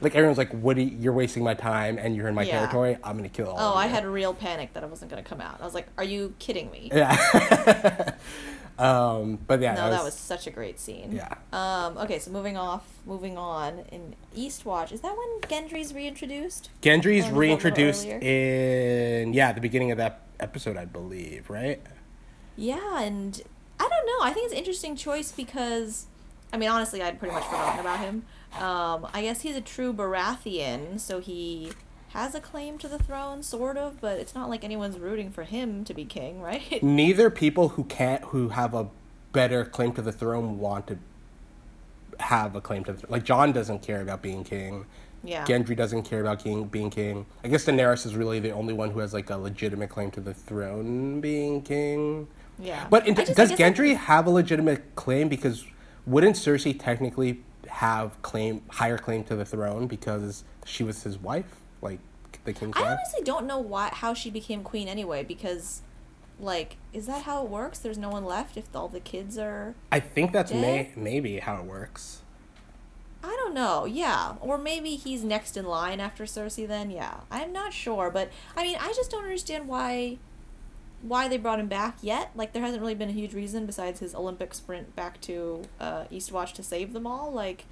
like everyone's like, "Woody, you're wasting my time, and you're in my Yeah. territory. I'm gonna kill all." Oh, I you." had real panic that it wasn't going to come out. I was like, "Are you kidding me?" Yeah. um, but yeah, no, that was such a great scene. Yeah. Um, okay, so moving off, moving on in Eastwatch, is that when Gendry's reintroduced? Gendry's Or was that a little reintroduced in yeah the beginning of that episode, I believe, right? Yeah, and I don't know. I think it's an interesting choice because, I mean, honestly, I'd pretty much forgotten about him. Um, I guess he's a true Baratheon, so he has a claim to the throne, sort of, but it's not like anyone's rooting for him to be king, right? Neither people who can't who have a better claim to the throne want to have a claim to the throne. Like Jon doesn't care about being king. Yeah. Gendry doesn't care about king, being king. I guess Daenerys is really the only one who has like a legitimate claim to the throne being king. Yeah. But in, just- does guess I think Gendry have a legitimate claim? Because wouldn't Cersei technically have claim higher claim to the throne because she was his wife, like the king's I honestly don't know why how she became queen anyway because like is that how it works? There's no one left if all the kids are I think that's may, maybe how it works. I don't know. Yeah, or maybe he's next in line after Cersei then. Yeah. I'm not sure, but I mean, I just don't understand why why they brought him back yet. Like there hasn't really been a huge reason besides his Olympic sprint back to uh, Eastwatch to save them all. Like,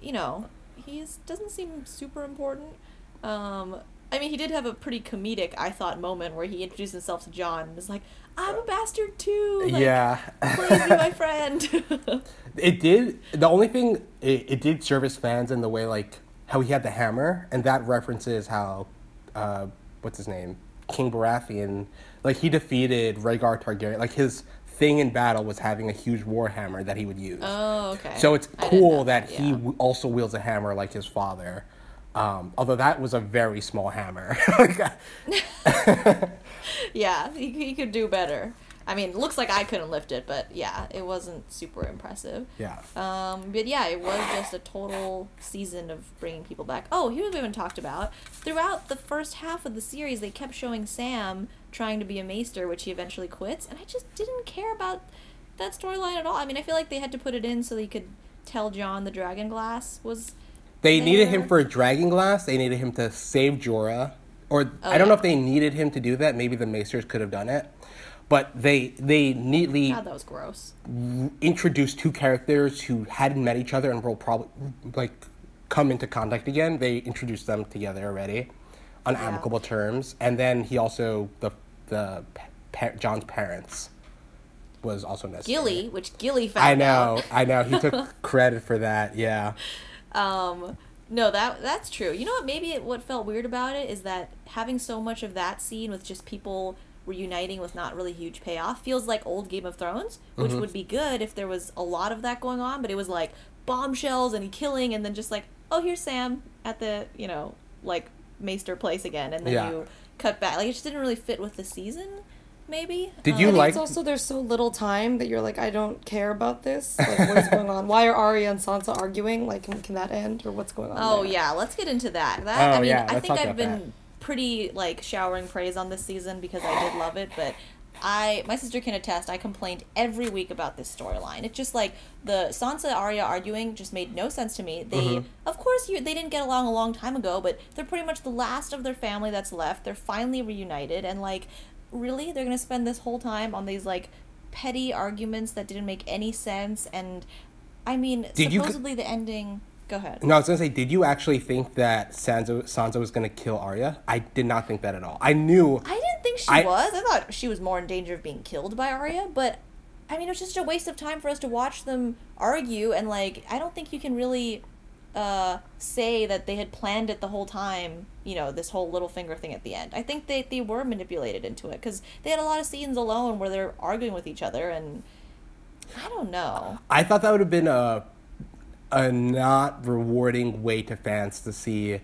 you know, he doesn't seem super important. Um, I mean, he did have a pretty comedic, I thought, moment where he introduced himself to Jon and was like, "I'm a bastard too." Like, yeah. Please be my friend. It did. The only thing it, it did service fans in the way like how he had the hammer, and that references how, uh, what's his name, King Baratheon, like he defeated Rhaegar Targaryen. Like his thing in battle was having a huge war hammer that he would use. oh, okay. So it's cool that, he yeah. w- also wields a hammer like his father. Um, although that was a very small hammer. Yeah, he, he could do better. I mean, looks like I couldn't lift it, but yeah, it wasn't super impressive. yeah. Um, but yeah, it was just a total season of bringing people back. Oh, here's what we haven't talked about. Throughout the first half of the series, they kept showing Sam trying to be a maester, which he eventually quits, and I just didn't care about that storyline at all. I mean, I feel like they had to put it in so they could tell Jon the dragon glass was. They needed him for a dragon glass. They needed him to save Jorah, or Oh, I don't oh, know if they needed him to do that. Maybe the Maesters could have done it, but they they neatly God, that was gross. introduced two characters who hadn't met each other and will probably like come into contact again. They introduced them together already on Yeah. amicable terms, and then he also the the pa- Jon's parents was also necessary. Gilly, which Gilly found I know. I know. He took credit for that. Yeah. Um, no, that that's true. You know what? Maybe it, what felt weird about it is that having so much of that scene with just people reuniting with not really huge payoff feels like old Game of Thrones, which Mm-hmm. would be good if there was a lot of that going on. But it was like bombshells and killing, and then just like, oh, here's Sam at the you know like Maester place again, and then Yeah. you cut back. Like it just didn't really fit with the season. Maybe. Did Um, you I like- it's also there's so little time that you're like, I don't care about this. Like, what's going on? Why are Arya and Sansa arguing? Like, can, can that end or what's going on? Oh there? yeah, let's get into that. That I Oh, mean, yeah, I let's think I've been that. pretty like showering praise on this season because I did love it, but I my sister can attest. I complained every week about this storyline. It's just like the Sansa Arya arguing just made no sense to me. They, Mm-hmm. of course, you they didn't get along a long time ago, but they're pretty much the last of their family that's left. They're finally reunited, and like, really, they're gonna spend this whole time on these like petty arguments that didn't make any sense. And I mean, Did you supposedly the ending. Go ahead. No, I was gonna say, did you actually think that Sansa Sansa was gonna kill Arya? I did not think that at all. I knew. I didn't think she I- was. I thought she was more in danger of being killed by Arya, but I mean, it was just a waste of time for us to watch them argue, and like, I don't think you can really uh, say that they had planned it the whole time. You know, this whole little finger thing at the end. I think they they were manipulated into it because they had a lot of scenes alone where they're arguing with each other, and I don't know. I thought that would have been a a not rewarding way to fans to see,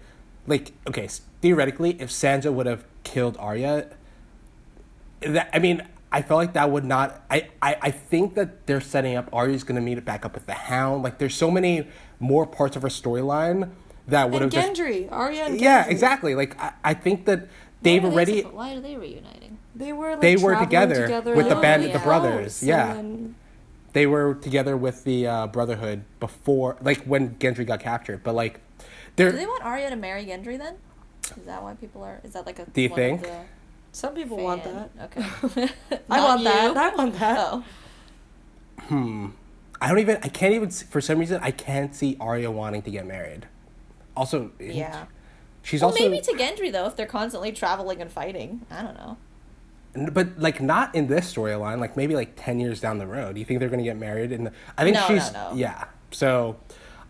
like, okay, theoretically, if Sansa would have killed Arya, that I mean, I felt like that would not. I I, I think that they're setting up Arya's gonna meet it back up with the Hound. Like, there's so many more parts of her storyline that would And have just. Gendry, Arya and Gendry. Yeah, exactly. Like, I, I think that they've Why are they already. suppo- why are they reuniting? They were like They were traveling together with the band- in the brothers, yeah. then- they were together with the uh, Brotherhood before, like when Gendry got captured. But like, they're Do they want Arya to marry Gendry then? Is that why people are? Is that like a? Do you think? the Some people want that. Okay. I want you. that. I want that. Oh. I don't even. I can't even. s- For some reason, I can't see Arya wanting to get married. Also, Yeah. she's Well, also, maybe to Gendry though, if they're constantly traveling and fighting. I don't know. but like not in this storyline. Like maybe like ten years down the road. Do you think they're gonna get married? And I think No, no, she's no. yeah. So,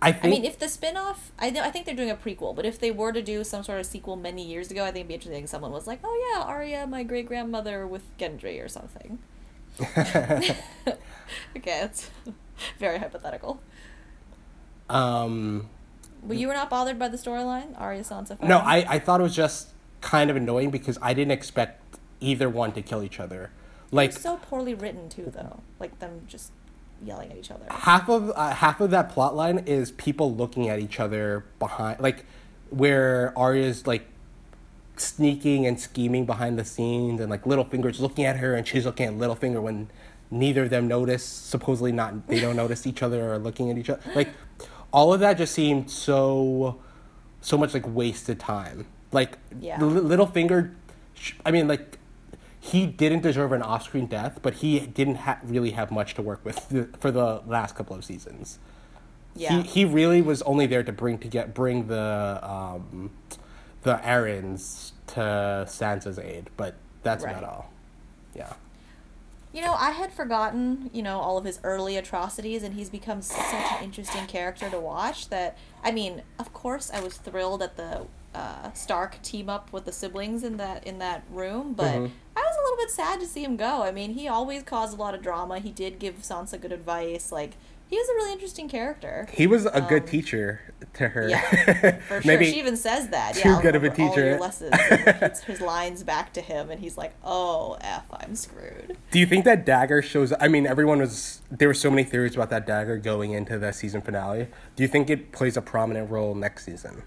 I think I mean, if the spin-off, I, th- I think they're doing a prequel, but if they were to do some sort of sequel many years ago, I think it'd be interesting. if Someone was like, "Oh yeah, Arya, my great grandmother with Gendry or something." okay, it's very hypothetical. um But you were not bothered by the storyline, Arya Sansa. no. I I thought it was just kind of annoying because I didn't expect either one to kill each other. Like It's so poorly written too, though. Like them just yelling at each other. half of uh, half of that plot line is people looking at each other behind like where Arya's like sneaking and scheming behind the scenes and like Littlefinger's looking at her and she's looking at Littlefinger when neither of them notice supposedly not they don't notice each other or looking at each other like all of that just seemed so so much like wasted time like Yeah. Littlefinger I mean like he didn't deserve an off-screen death, but he didn't ha- really have much to work with th- for the last couple of seasons. Yeah. He, he really was only there to bring to get bring the um, the errands to Sansa's aid, but that's Right. about all. Yeah. You know, I had forgotten, you know, all of his early atrocities, and he's become such an interesting character to watch that, I mean, of course I was thrilled at the uh, Stark team up with the siblings in that in that room, but Mhm. I was a little bit sad to see him go. I mean, he always caused a lot of drama. He did give Sansa good advice. Like, he was a really interesting character. He was a good Um, teacher to her. Yeah, for sure. Maybe she even says that. too yeah, good of a teacher. lessons. repeats his lines back to him, and he's like, "Oh, f, I'm screwed." Do you think that dagger shows? I mean, everyone was. There were so many theories about that dagger going into the season finale. Do you think it plays a prominent role next season?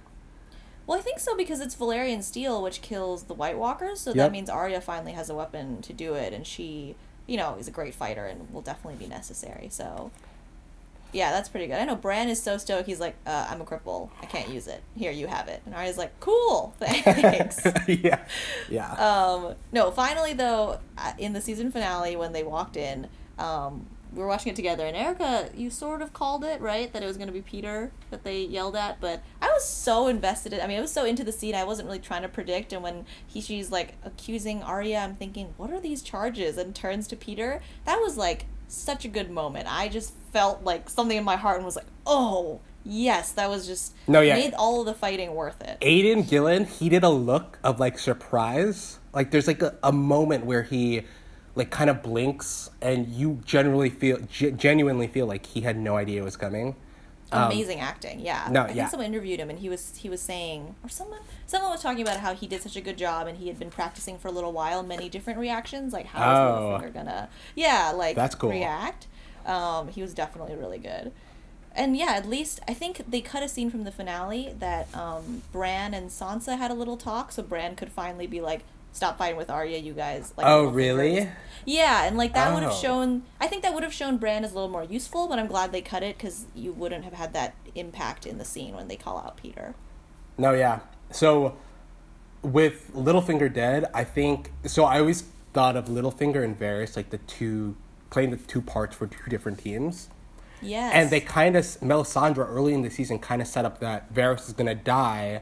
Well, I think so because it's Valyrian steel, which kills the White Walkers. So Yep. that means Arya finally has a weapon to do it, and she, you know, is a great fighter and will definitely be necessary. So, yeah, that's pretty good. I know Bran is so stoked. He's like, uh, "I'm a cripple. I can't use it. Here, you have it." And Arya's like, "Cool, thanks." yeah, yeah. Um, no, finally though, uh, in the season finale when they walked in, um, we were watching it together, and Erica, you sort of called it right that it was going to be Peter that they yelled at, but I was so invested in. I mean, I was so into the scene, I wasn't really trying to predict. And when he she's like accusing Arya, I'm thinking, what are these charges? And turns to Peter. That was like such a good moment. I just felt like something in my heart and was like, oh yes, that was just No, yeah. made all of the fighting worth it. Aidan Gillen, he did a look of like surprise. Like there's like a, a moment where he like kind of blinks and you generally feel ge- genuinely feel like he had no idea it was coming. Um, amazing acting yeah no, i think yeah. someone interviewed him and he was he was saying or someone someone was talking about how he did such a good job and he had been practicing for a little while many different reactions like how is Oh. Littlefinger gonna yeah like That's cool. react um he was definitely really good and yeah at least i think they cut a scene from the finale that um bran and sansa had a little talk so bran could finally be like stop fighting with Arya, you guys. Like, Oh, really? Yeah, and like that would have Oh. shown. I think that would have shown Bran as a little more useful, but I'm glad they cut it because you wouldn't have had that impact in the scene when they call out Peter. No, yeah. So with Littlefinger dead, I think so. I always thought of Littlefinger and Varys like the two playing the two parts for two different teams. Yes. And they kind of Melisandre early in the season kind of set up that Varys is gonna die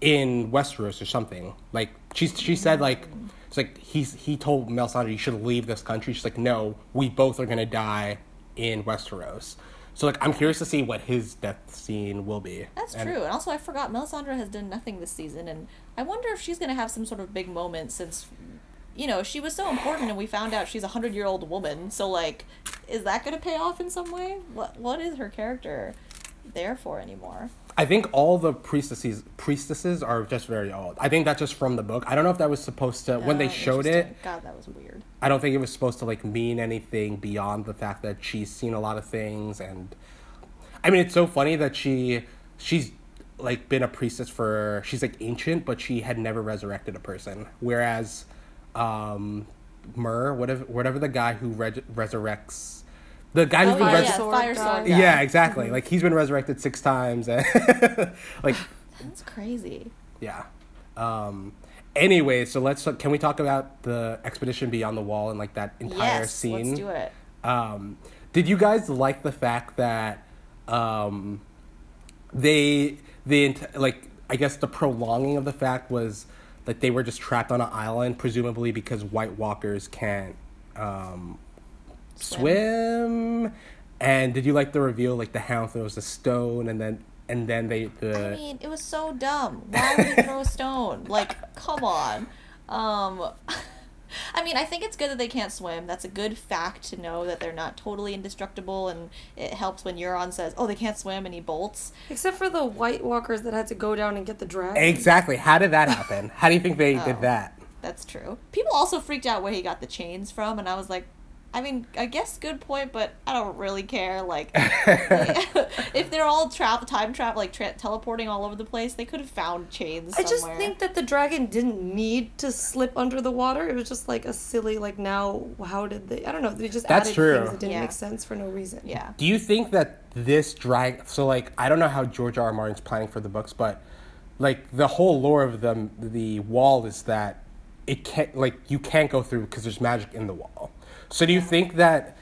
in Westeros or something. Like she she said like it's like he's he told Melisandre you should leave this country. She's like no, we both are gonna die in Westeros. So like I'm curious to see what his death scene will be. That's And- true. And also, I forgot Melisandre has done nothing this season, and I wonder if she's going to have some sort of big moment since, you know, she was so important, and we found out she's a hundred year old woman. So like, is that going to pay off in some way? What What is her character there for anymore? I think all the priestesses priestesses are just very old. I think that's just from the book. I don't know if that was supposed to when they Oh, showed it. God, that was weird. I don't think it was supposed to like mean anything beyond the fact that she's seen a lot of things and I mean it's so funny that she she's like been a priestess for she's like ancient but she had never resurrected a person whereas um Mur whatever whatever the guy who re- resurrects the guy who's Oh been yeah, res- yeah, Sword fire guy. sword. yeah, guy. exactly like he's been resurrected 6 times and like That's crazy. yeah. Um, anyway, so let's can we talk about the expedition beyond the wall and like that entire yes, scene? let's do it. Um, did you guys like the fact that um, they the like I guess the prolonging of the fact was that they were just trapped on an island, presumably because White Walkers can't um, swim. And did you like the reveal, like the hound throws a stone, and then and then they the I mean, it was so dumb. Why would he throw a stone? Like, come on. Um, I mean, I think it's good that they can't swim. That's a good fact to know that they're not totally indestructible, and it helps when Euron says, "Oh, they can't swim," and he bolts. Except for the White Walkers that had to go down and get the dragon. Exactly. How did that happen? How do you think they Oh. did that? That's true. People also freaked out where he got the chains from, and I was like, I mean, I guess good point, but I don't really care. Like, if they're all travel time travel, like tra- teleporting all over the place, they could have found chains. I just think that the dragon didn't need to slip under the water. It was just like a silly, like now, how did they? I don't know. They just That's added true. things that didn't Yeah. make sense for no reason. yeah. Do you think that this drag? So like, I don't know how George R. R. Martin's planning for the books, but like the whole lore of the the wall is that it can't like you can't go through because there's magic in the wall. So do you think that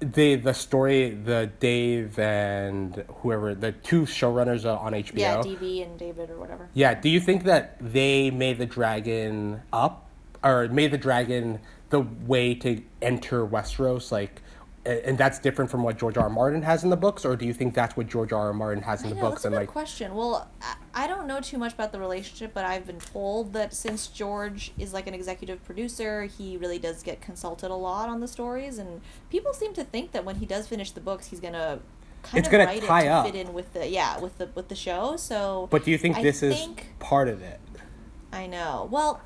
the the story, the Dave and whoever the two showrunners on HBO, Yeah, DB and David or whatever. Yeah, do you think that they made the dragon up or made the dragon the way to enter Westeros like and that's different from what George R. R. Martin has in the books or do you think that's what George R. R. Martin has in the know, books that's a and good like question. Well, I, I don't know too much about the relationship, but I've been told that since George is like an executive producer, he really does get consulted a lot on the stories, and people seem to think that when he does finish the books, he's gonna kind It's of gonna write tie it to up. fit in with the yeah with the with the show. So, But do you think I this think- is part of it? I know. Well,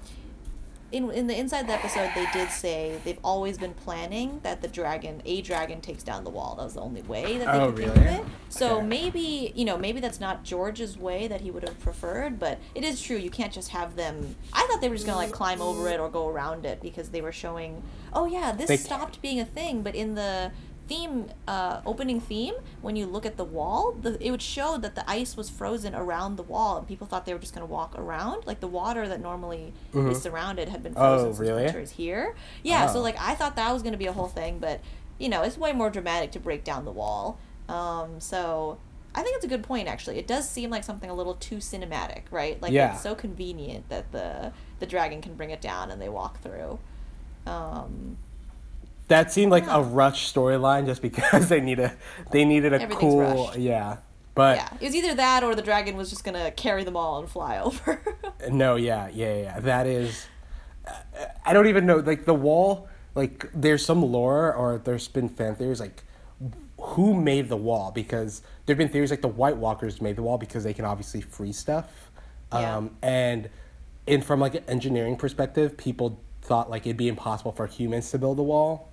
in in the inside the episode, they did say they've always been planning that the dragon, a dragon, takes down the wall. That was the only way that they Oh, could think of it. So Okay. maybe you know maybe that's not George's way that he would have preferred, but it is true. You can't just have them. I thought they were just gonna like climb over it or go around it because they were showing. Oh yeah, this They- stopped being a thing, but in the theme uh, opening theme when you look at the wall the, it would show that the ice was frozen around the wall and people thought they were just going to walk around. Like the water that normally is surrounded had been frozen Oh, since really? winter is here. Yeah so Oh. like i thought that was going to be a whole thing but you know it's way more dramatic to break down the wall. Um, so i think it's a good point actually. It does seem like something a little too cinematic right? Like Yeah. it's so convenient that the the dragon can bring it down and they walk through. Um, That seemed like Yeah. a rush storyline just because they need a they needed a cool rushed. yeah. But yeah it was either that or the dragon was just going to carry them all and fly over No, yeah, yeah, yeah. That is. I don't even know. Like the wall. Like there's some lore, or there's been fan theories. Like who made the wall? Because there've been theories like the White Walkers made the wall because they can obviously free stuff. Yeah. Um, and in from like an engineering perspective, people thought like it'd be impossible for humans to build a wall.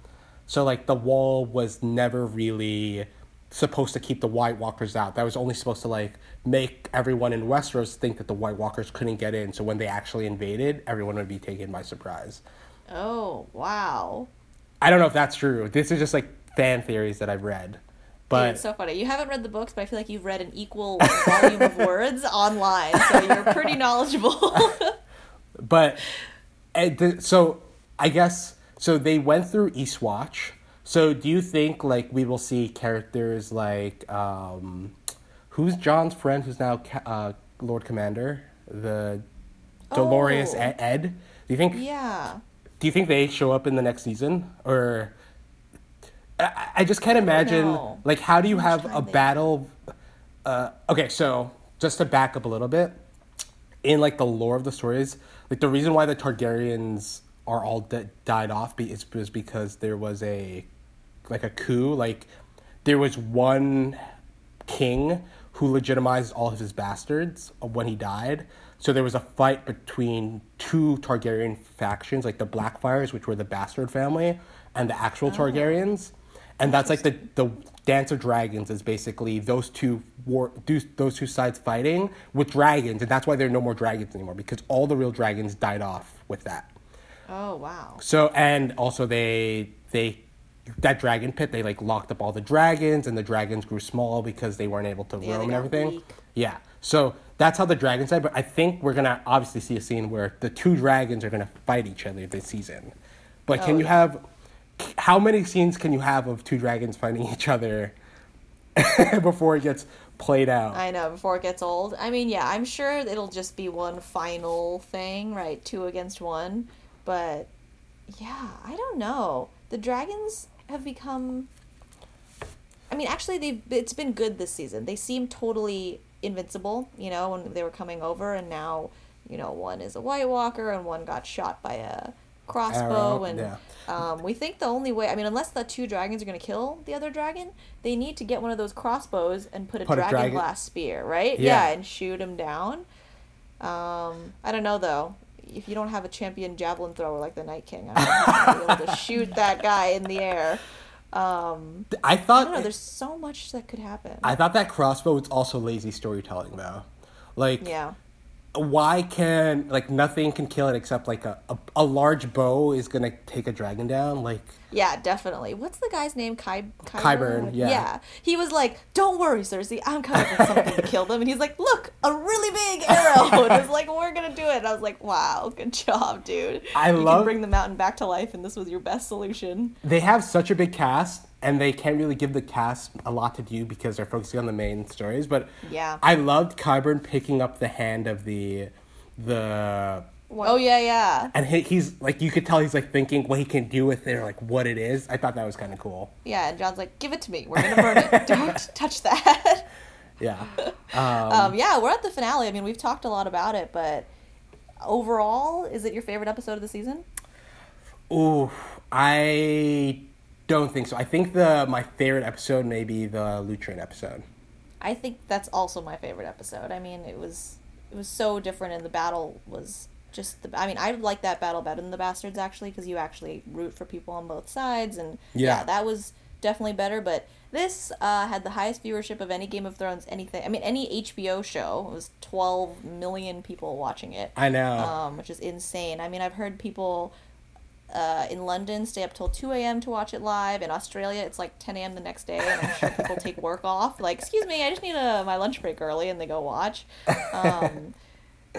So like the wall was never really supposed to keep the White Walkers out. That was only supposed to like make everyone in Westeros think that the White Walkers couldn't get in. So when they actually invaded, everyone would be taken by surprise. Oh wow. I don't know if that's true. This is just like fan theories that I've read. Dude, But it's so funny. You haven't read the books, but I feel like you've read an equal volume of words online, so you're pretty knowledgeable. but and the, so I guess so they went through Eastwatch. So do you think like we will see characters like um, who's Jon's friend who's now ca- uh, Lord Commander the Dolorous Oh. Ed, Ed? Do you think yeah. do you think they show up in the next season or I, I just can't imagine know. like how do you have a battle uh, okay so just to back up a little bit in like the lore of the stories like the reason why the targaryens are all died off be- is, is because there was a like a coup like there was one king who legitimized all of his bastards when he died. So there was a fight between two Targaryen factions, like the Blackfyres, which were the bastard family, and the actual oh. Targaryens. And that's like the the Dance of Dragons is basically those two war those two sides fighting with dragons, and that's why there are no more dragons anymore because all the real dragons died off with that. Oh wow. So and also they they that dragon pit they like locked up all the dragons and the dragons grew small because they weren't able to Yeah, roam and everything. weak. Yeah. So that's how the dragons died. But I think we're gonna obviously see a scene where the two dragons are gonna fight each other this season. But can Oh, you yeah. have how many scenes can you have of two dragons fighting each other before it gets played out? I know, before it gets old. I mean, yeah, I'm sure it'll just be one final thing, right? Two against one. But yeah, I don't know. The dragons have become I mean, actually they've it's been good this season. They seem totally invincible, you know, when they were coming over and now, you know, one is a White Walker and one got shot by a crossbow Arrow, and yeah. um, we think the only way I mean unless the two dragons are gonna kill the other dragon, they need to get one of those crossbows and put a Put a dragon dragon- glass spear, right? Yeah. Yeah. and shoot him down. Um, I don't know though. If you don't have a champion javelin thrower like the Night King, I don't know if you'll be able to shoot that guy in the air. Um, I I thought don't know. There's so much that could happen. I thought that crossbow was also lazy storytelling though. Like yeah. Why can like nothing can kill it except like a, a, a large bow is gonna take a dragon down like Yeah, definitely. What's the guy's name? Kai Qyburn, yeah. Yeah. He was like, "Don't worry, Cersei. I'm coming with something to kill them." And he's like, "Look, a really big arrow." and it's like, "We're gonna do it." And I was like, "Wow, good job, dude. I you love- can bring the mountain back to life, and this was your best solution." they have such a big cast and they can't really give the cast a lot to do because they're focusing on the main stories but Yeah. I loved Qyburn picking up the hand of the the Oh yeah, yeah, and he, he's like you could tell he's like thinking what he can do with it or like what it is I thought that was kind of cool yeah. And Jon's like, "Give it to me. We're gonna burn it. Don't touch that." yeah Um, yeah, we're at the finale. I mean, we've talked a lot about it, but overall, is it your favorite episode of the season? Ooh, I don't think so. I think the my favorite episode may be the Loot Train episode. I think that's also my favorite episode. I mean, it was it was so different, and the battle was just the. I mean, I like that battle better than the bastards actually, because you actually root for people on both sides, and Yeah. that was definitely better. But this uh, had the highest viewership of any Game of Thrones anything. I mean, any HBO show. It was twelve million people watching it. I know. um, which is insane. I mean, I've heard people uh, in London stay up till 2 a.m. to watch it live. In Australia, it's like 10 a.m. the next day, and I'm sure people take work off. Like, excuse me, I just need a, my lunch break early, and they go watch. Um,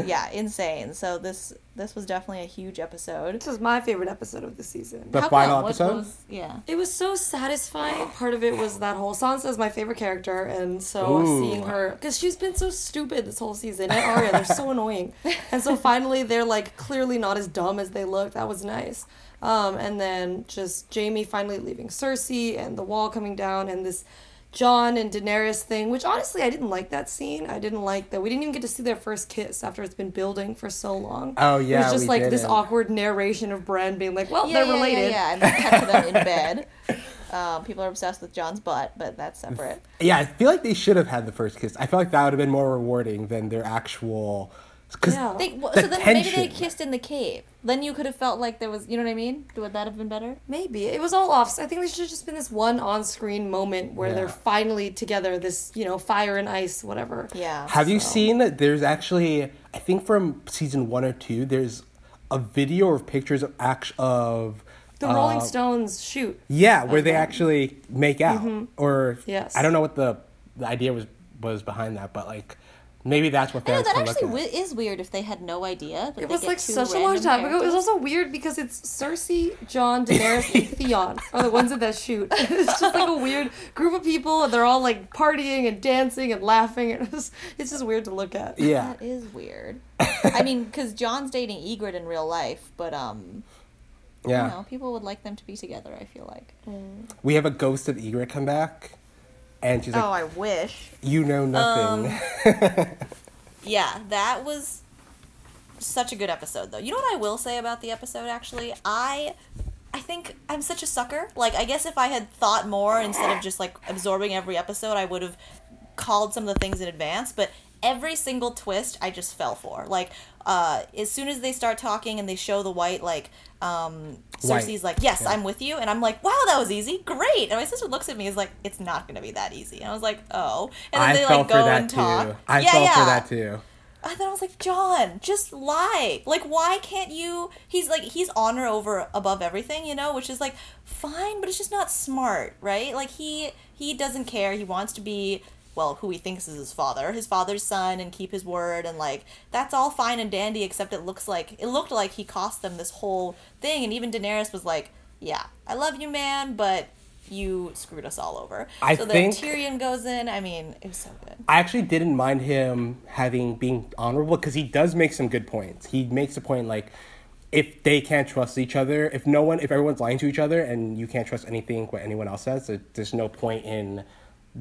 yeah, insane. So this this was definitely a huge episode. This was my favorite episode of the season. The How final come? What episode? was- yeah. It was so satisfying. Part of it was that whole Sansa is my favorite character, and so Ooh. seeing her because she's been so stupid this whole season. And Arya, they're so annoying, and so finally they're like clearly not as dumb as they look. That was nice. Um, and then just Jaime finally leaving Cersei, and the wall coming down, and this Jon and Daenerys thing. Which honestly, I didn't like that scene. I didn't like that we didn't even get to see their first kiss after it's been building for so long. Oh, yeah, it was just we like this didn't. awkward narration of Bran being like, "Well, Yeah, they're yeah, related." Yeah, yeah, and they cut to them in bed. Um, people are obsessed with Jon's butt, but that's separate. Yeah, I feel like they should have had the first kiss. I feel like that would have been more rewarding than their actual Because Yeah. They, well, The so then maybe they kissed in the cave. Then you could have felt like there was, you know what I mean? Would that have been better? Maybe it was all off. I think there should have just been this one on-screen moment where they're finally together. This you know, fire and ice, whatever. Yeah. Have you seen that there's actually I think from season one or two there's a video or pictures of act of The Rolling uh, Stones shoot. Yeah, where they them. actually make out. Or Yes. I don't know what the the idea was was behind that, but like maybe that's what they're. I know that actually look at. wi- is weird if they had no idea. That It they was get like two such a long random time ago. It was also weird because it's Cersei, Jon, Daenerys, and Theon are the ones in that shoot. It's just like a weird group of people, and they're all like partying and dancing and laughing. It was, it's just weird to look at. yeah. That is weird. I mean, because Jon's dating Ygritte in real life, but um, Yeah. you know, people would like them to be together. I feel like. We have a ghost of Ygritte come back and she's like, oh, I wish. You know nothing. Um, yeah, that was such a good episode though. You know what I will say about the episode actually? I I think I'm such a sucker. Like I guess if I had thought more instead of just like absorbing every episode, I would have called some of the things in advance, but every single twist I just fell for. Like uh as soon as they start talking and they show the white like um. Cersei's like, "Yes, I'm with you." And I'm like, "Wow, that was easy. Great." And my sister looks at me is like, "It's not going to be that easy." And I was like, "Oh." And then I they like go and talk. too. I yeah, fell yeah. for that too. And then I was like, Jon, just lie. Like, why can't you? He's like, he's honor over above everything, you know, which is like fine, but it's just not smart, right? Like he he doesn't care. He wants to be well, who he thinks is his father, his father's son, and keep his word, and like that's all fine and dandy. Except it looks like it looked like he cost them this whole thing, and even Daenerys was like, "Yeah, I love you, man, but." You screwed us all over. I so think- then Tyrion goes in. I mean, it was so good. I actually didn't mind him having being honorable because he does make some good points. He makes a point like if they can't trust each other, if no one, if everyone's lying to each other, and you can't trust anything what anyone else says, there's no point in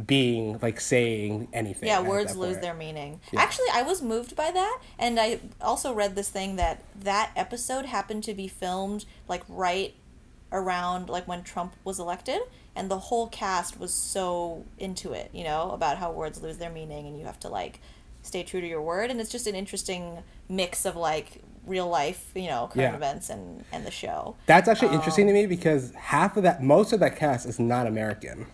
being like saying anything. Yeah, words lose their meaning. Yeah. Actually, I was moved by that, and I also read this thing that that episode happened to be filmed like right around like when Trump was elected, and the whole cast was so into it, you know, about how words lose their meaning and you have to like stay true to your word, and it's just an interesting mix of like real life, you know, current Yeah. events and and the show. That's actually interesting Um, to me because half of that, most of that cast is not American.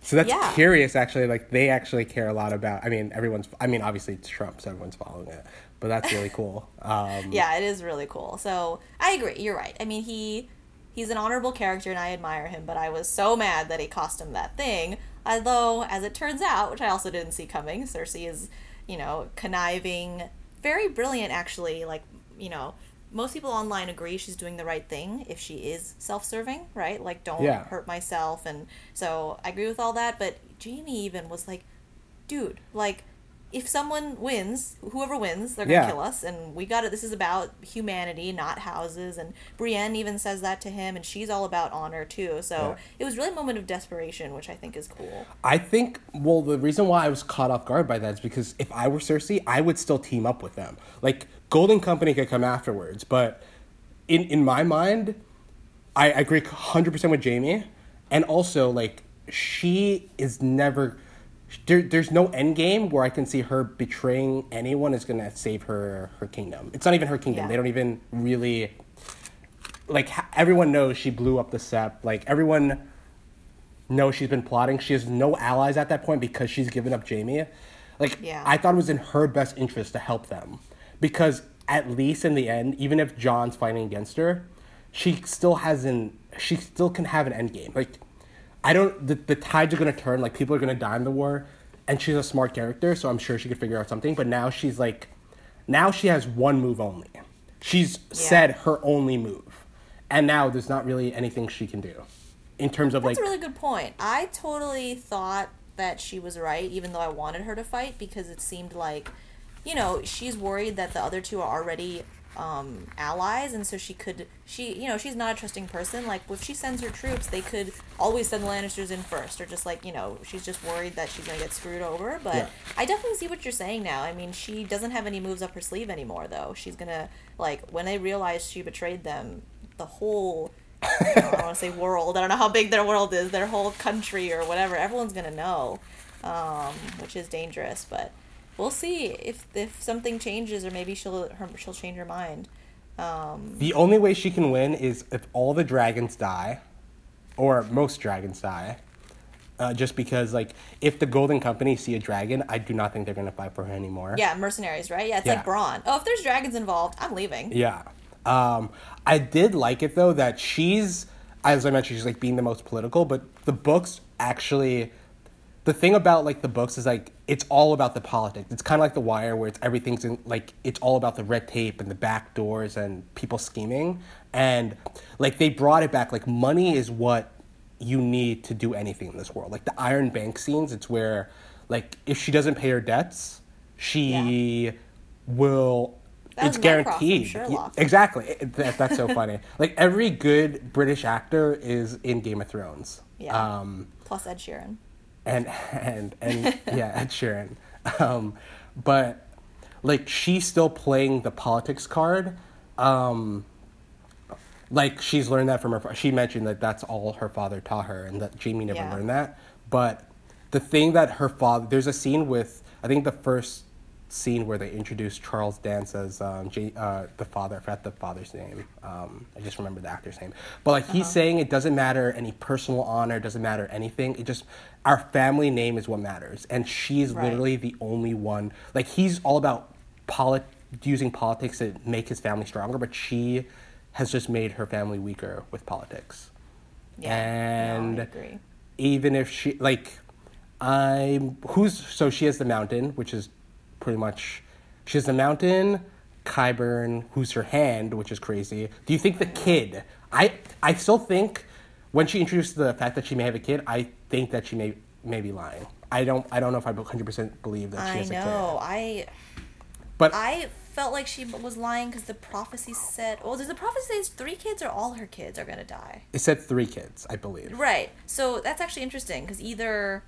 So that's Yeah. curious, actually. Like they actually care a lot about. I mean, everyone's. I mean, obviously it's Trump, so everyone's following it. But that's really cool. Um, yeah, it is really cool. So I agree. You're right. I mean, he he's an honorable character, and I admire him. But I was so mad that he cost him that thing. Although, as it turns out, which I also didn't see coming, Cersei is, you know, conniving, very brilliant actually. Like, you know, most people online agree she's doing the right thing if she is self-serving, right? Like, don't Yeah. hurt myself, and so I agree with all that. But Jaime even was like, dude, like. If someone wins, whoever wins, they're gonna Yeah. kill us, and we got it. This is about humanity, not houses. And Brienne even says that to him, and she's all about honor too. So Yeah. it was really a moment of desperation, which I think is cool. I think. Well, the reason why I was caught off guard by that is because if I were Cersei, I would still team up with them. Like Golden Company could come afterwards, but in in my mind, I agree hundred percent with Jaime, and also like she is never. There, there's no end game where I can see her betraying anyone is gonna save her her kingdom. It's not even her kingdom. Yeah. They don't even really like everyone knows she blew up the sept. Like everyone knows she's been plotting. She has no allies at that point because she's given up Jaime. Like Yeah. I thought it was in her best interest to help them because at least in the end, even if Jon's fighting against her, she still hasn't. She still can have an end game. Like I don't. The, the tides are gonna turn. Like people are gonna die in the war, and she's a smart character, so I'm sure she could figure out something. But now she's like, now she has one move only. She's said her only move, and now there's not really anything she can do, in terms of That's like. That's a really good point. I totally thought that she was right, even though I wanted her to fight because it seemed like, you know, she's worried that the other two are already um, allies, and so she could, she, you know, she's not a trusting person. Like, if she sends her troops, they could always send the Lannisters in first, or just like, you know, she's just worried that she's gonna get screwed over. But Yeah. I definitely see what you're saying now. I mean, she doesn't have any moves up her sleeve anymore, though. She's gonna like when they realize she betrayed them, the whole I don't want to say world. I don't know how big their world is, their whole country or whatever. Everyone's gonna know, um, which is dangerous. But we'll see if if something changes or maybe she'll her, she'll change her mind. Um, The only way she can win is if all the dragons die, or most dragons die. Uh, just because, like, if the Golden Company see a dragon, I do not think they're gonna fight for her anymore. yeah, mercenaries, right? Yeah, it's Yeah. like Bronn. Oh, if there's dragons involved, I'm leaving. Yeah. Um, I did like it though that she's, as I mentioned, she's like being the most political, but the books actually, the thing about like the books is like it's all about the politics. It's kind of like The Wire where it's everything's in like it's all about the red tape and the back doors and people scheming, and like they brought it back. Like money is what you need to do anything in this world. Like the Iron Bank scenes, it's where like if she doesn't pay her debts, she will. That it's was Mycroft from guaranteed. Sherlock. Exactly. That, that's so funny. Like every good British actor is in Game of Thrones. Yeah. Um, Plus Ed Sheeran. And and and yeah, Ed Sheeran. Um, but like she's still playing the politics card. Um, like she's learned that from her. She mentioned that that's all her father taught her, and that Jaime never Yeah. learned that. But the thing that her father, there's a scene with I think the first scene where they introduce Charles Dance as um, J, uh, the father. I forgot the father's name. Um, I just remember the actor's name. But like Uh-huh. he's saying, it doesn't matter any personal honor, doesn't matter anything. It just our family name is what matters, and she's Right. literally the only one. Like he's all about polit- using politics to make his family stronger, but she has just made her family weaker with politics. Yeah. And no, I agree. even if she like I'm who's so she has the mountain, which is pretty much she has the mountain, Qyburn, who's her hand, which is crazy. Do you think the kid I I still think when she introduced the fact that she may have a kid, I think that she may may be lying. I don't I don't know if I 100% believe that she I has a know. kid. I But I felt like she was lying because the prophecy said. Well, does the prophecy say three kids or all her kids are gonna die? it said 3 kids, I believe. Right. So that's actually interesting because either,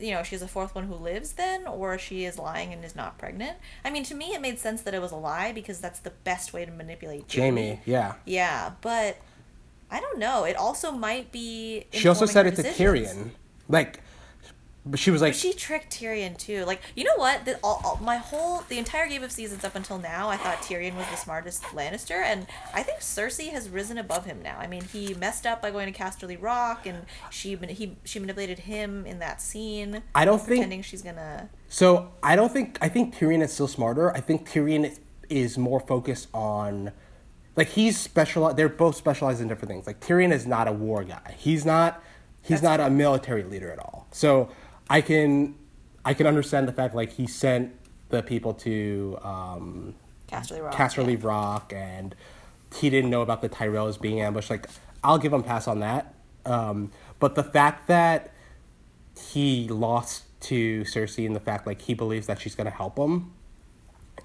you know, she's a fourth one who lives then, or she is lying and is not pregnant. I mean, to me, it made sense that it was a lie because that's the best way to manipulate Jaime, yeah. Yeah, but I don't know. It also might be. She also said it to decisions. Tyrion. Like but she was like But she tricked Tyrion too. Like, you know what? The, all, all, my whole the entire Game of Seasons up until now, I thought Tyrion was the smartest Lannister, and I think Cersei has risen above him now. I mean, he messed up by going to Casterly Rock, and she he she manipulated him in that scene. I don't think she's gonna. So I don't think I think Tyrion is still smarter. I think Tyrion is, more focused on, like he's special. They're both specialized in different things. Like Tyrion is not a war guy. He's not. He's That's not a military leader at all. So I can, I can understand the fact like he sent the people to um, Casterly Rock. Casterly yeah. Rock, and he didn't know about the Tyrells being ambushed. Like, I'll give him a pass on that. Um, but the fact that he lost to Cersei, and the fact like he believes that she's gonna help him,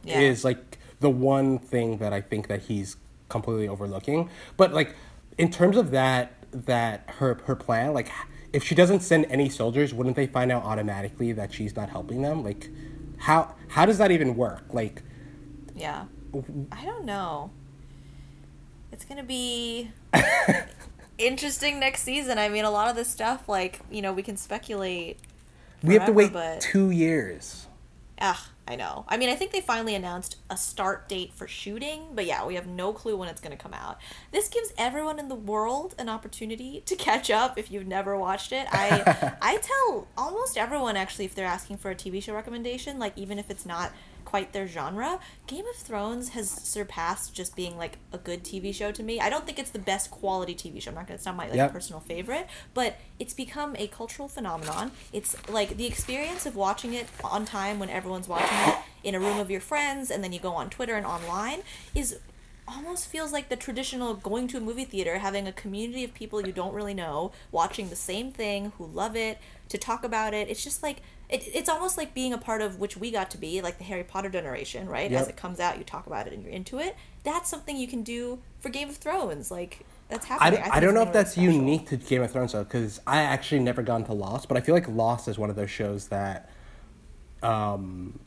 Yeah. is like the one thing that I think that he's completely overlooking. But like, in terms of that, that her her plan, like, if she doesn't send any soldiers, wouldn't they find out automatically that she's not helping them? Like, how how does that even work? Like. Yeah. I don't know. It's gonna be interesting next season. I mean, a lot of this stuff, like you know, we can speculate. We have to wait but- two years. Ah, I know. I mean, I think they finally announced a start date for shooting, but yeah, we have no clue when it's going to come out. This gives everyone in the world an opportunity to catch up if you've never watched it. I I tell almost everyone actually if they're asking for a TV show recommendation, like even if it's not quite their genre, Game of Thrones has surpassed just being like a good TV show to me. I don't think it's the best quality TV show. I'm not gonna it's not my like Yep. personal favorite, but it's become a cultural phenomenon. It's like the experience of watching it on time when everyone's watching it in a room of your friends and then you go on Twitter and online is almost feels like the traditional going to a movie theater, having a community of people you don't really know, watching the same thing, who love it, to talk about it. It's just like it, it's almost like being a part of which we got to be, like the Harry Potter generation, right? As it comes out, you talk about it and you're into it. That's something you can do for Game of Thrones. Like that's I, happening. don't- think I don't know if that's special. unique to Game of Thrones though, because I actually never gone to Lost, but I feel like Lost is one of those shows that, um,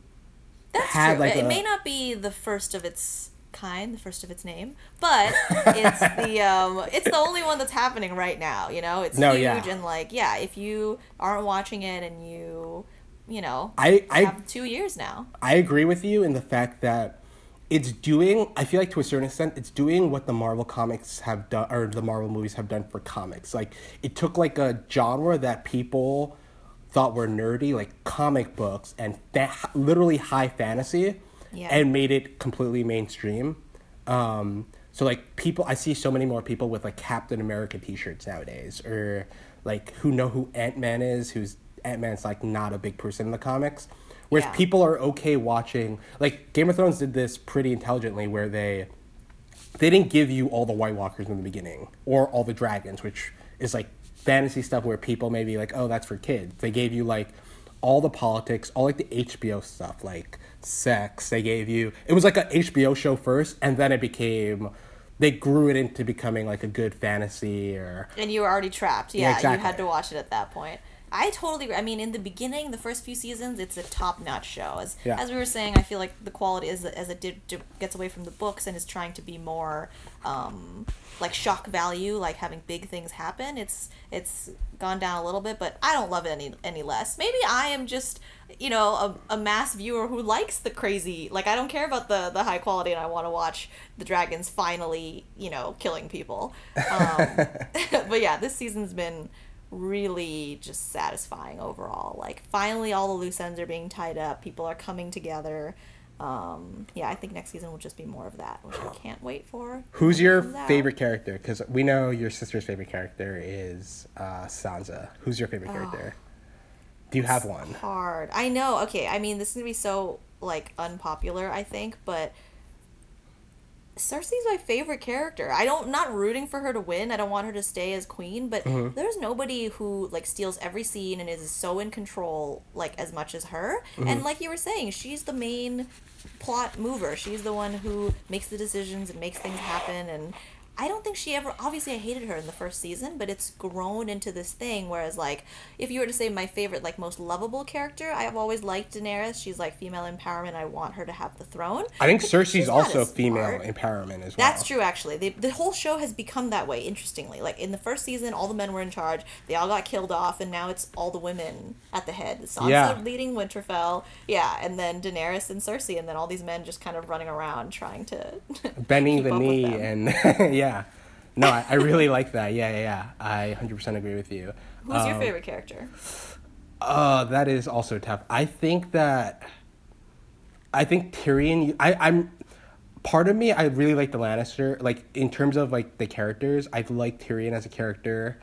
That's true. like, it a- may not be the first of its kind, the first of its name, but it's the um, it's the only one that's happening right now. You know, it's No, huge yeah. and like yeah, if you aren't watching it and you you know, I- I- have two years now. I agree with you in the fact that it's doing. I feel like to a certain extent, it's doing what the Marvel comics have done, or the Marvel movies have done for comics. Like it took like a genre that people thought were nerdy, like comic books and fa- literally high fantasy, Yeah. and made it completely mainstream. Um, so like people, I see so many more people with like Captain America T-shirts nowadays, or like who know who Ant Man is, who's Ant Man's like not a big person in the comics. Whereas Yeah. people are okay watching, like Game of Thrones did this pretty intelligently, where they they didn't give you all the White Walkers in the beginning or all the dragons, which is like fantasy stuff where people may be like, oh, that's for kids. They gave you like all the politics, all like the HBO stuff, like sex. They gave you it was like a HBO show first, and then it became they grew it into becoming like a good fantasy or And you were already trapped. Yeah, Yeah, you had to watch it at that point. I totally. I mean, in the beginning, the first few seasons, it's a top-notch show. As Yeah. as we were saying, I feel like the quality as as it did- gets away from the books and is trying to be more um, like shock value, like having big things happen. It's it's gone down a little bit, but I don't love it any any less. Maybe I am just you know a, a mass viewer who likes the crazy. Like I don't care about the the high quality, and I want to watch the dragons finally you know killing people. Um, but yeah, this season's been really just satisfying overall. Like finally all the loose ends are being tied up, people are coming together. Um, yeah, I think next season will just be more of that, which I can't wait for. Who's your favorite character? Because we know your sister's favorite character is uh, Sansa. Who's your Oh. favorite character? Do you have one? Hard. I know. Okay, I mean this is gonna be so like unpopular, I think, but Cersei's my favorite character. I don't not rooting for her to win. I don't want her to stay as queen, but Mm-hmm. there's nobody who like steals every scene and is so in control like as much as her. Mm-hmm. And like you were saying, she's the main plot mover. She's the one who makes the decisions and makes things happen and I don't think she ever obviously I hated her in the first season, but it's grown into this thing whereas like if you were to say my favorite like most lovable character, I have always liked Daenerys. She's like female empowerment. I want her to have the throne. I think But Cersei's also female empowerment as well. That's true, actually. The, the whole show has become that way, interestingly. Like, in the first season, all the men were in charge. They all got killed off, and now it's all the women at the head. Sansa Yeah. leading Winterfell. Yeah, and then Daenerys and Cersei, and then all these men just kind of running around trying to... bending the knee and yeah no I, I really like that yeah yeah yeah i 100% agree with you Who's your Um, favorite character? uh that is also tough i think that i think tyrion I, i'm part of me i really like the lannister like in terms of like the characters i like tyrion as a character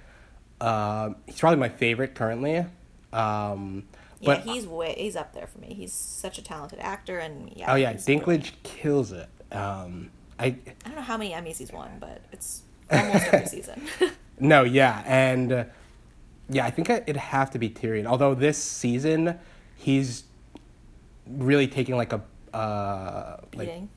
um he's probably my favorite currently um Yeah, but he's way he's up there for me. He's such a talented actor, and yeah. oh yeah dinklage brilliant. kills it um i I don't know how many Emmys he's won, but it's almost every season. No, yeah, and uh, yeah, I think it- it'd have to be Tyrion. Although this season, he's really taking like a uh, like Beating.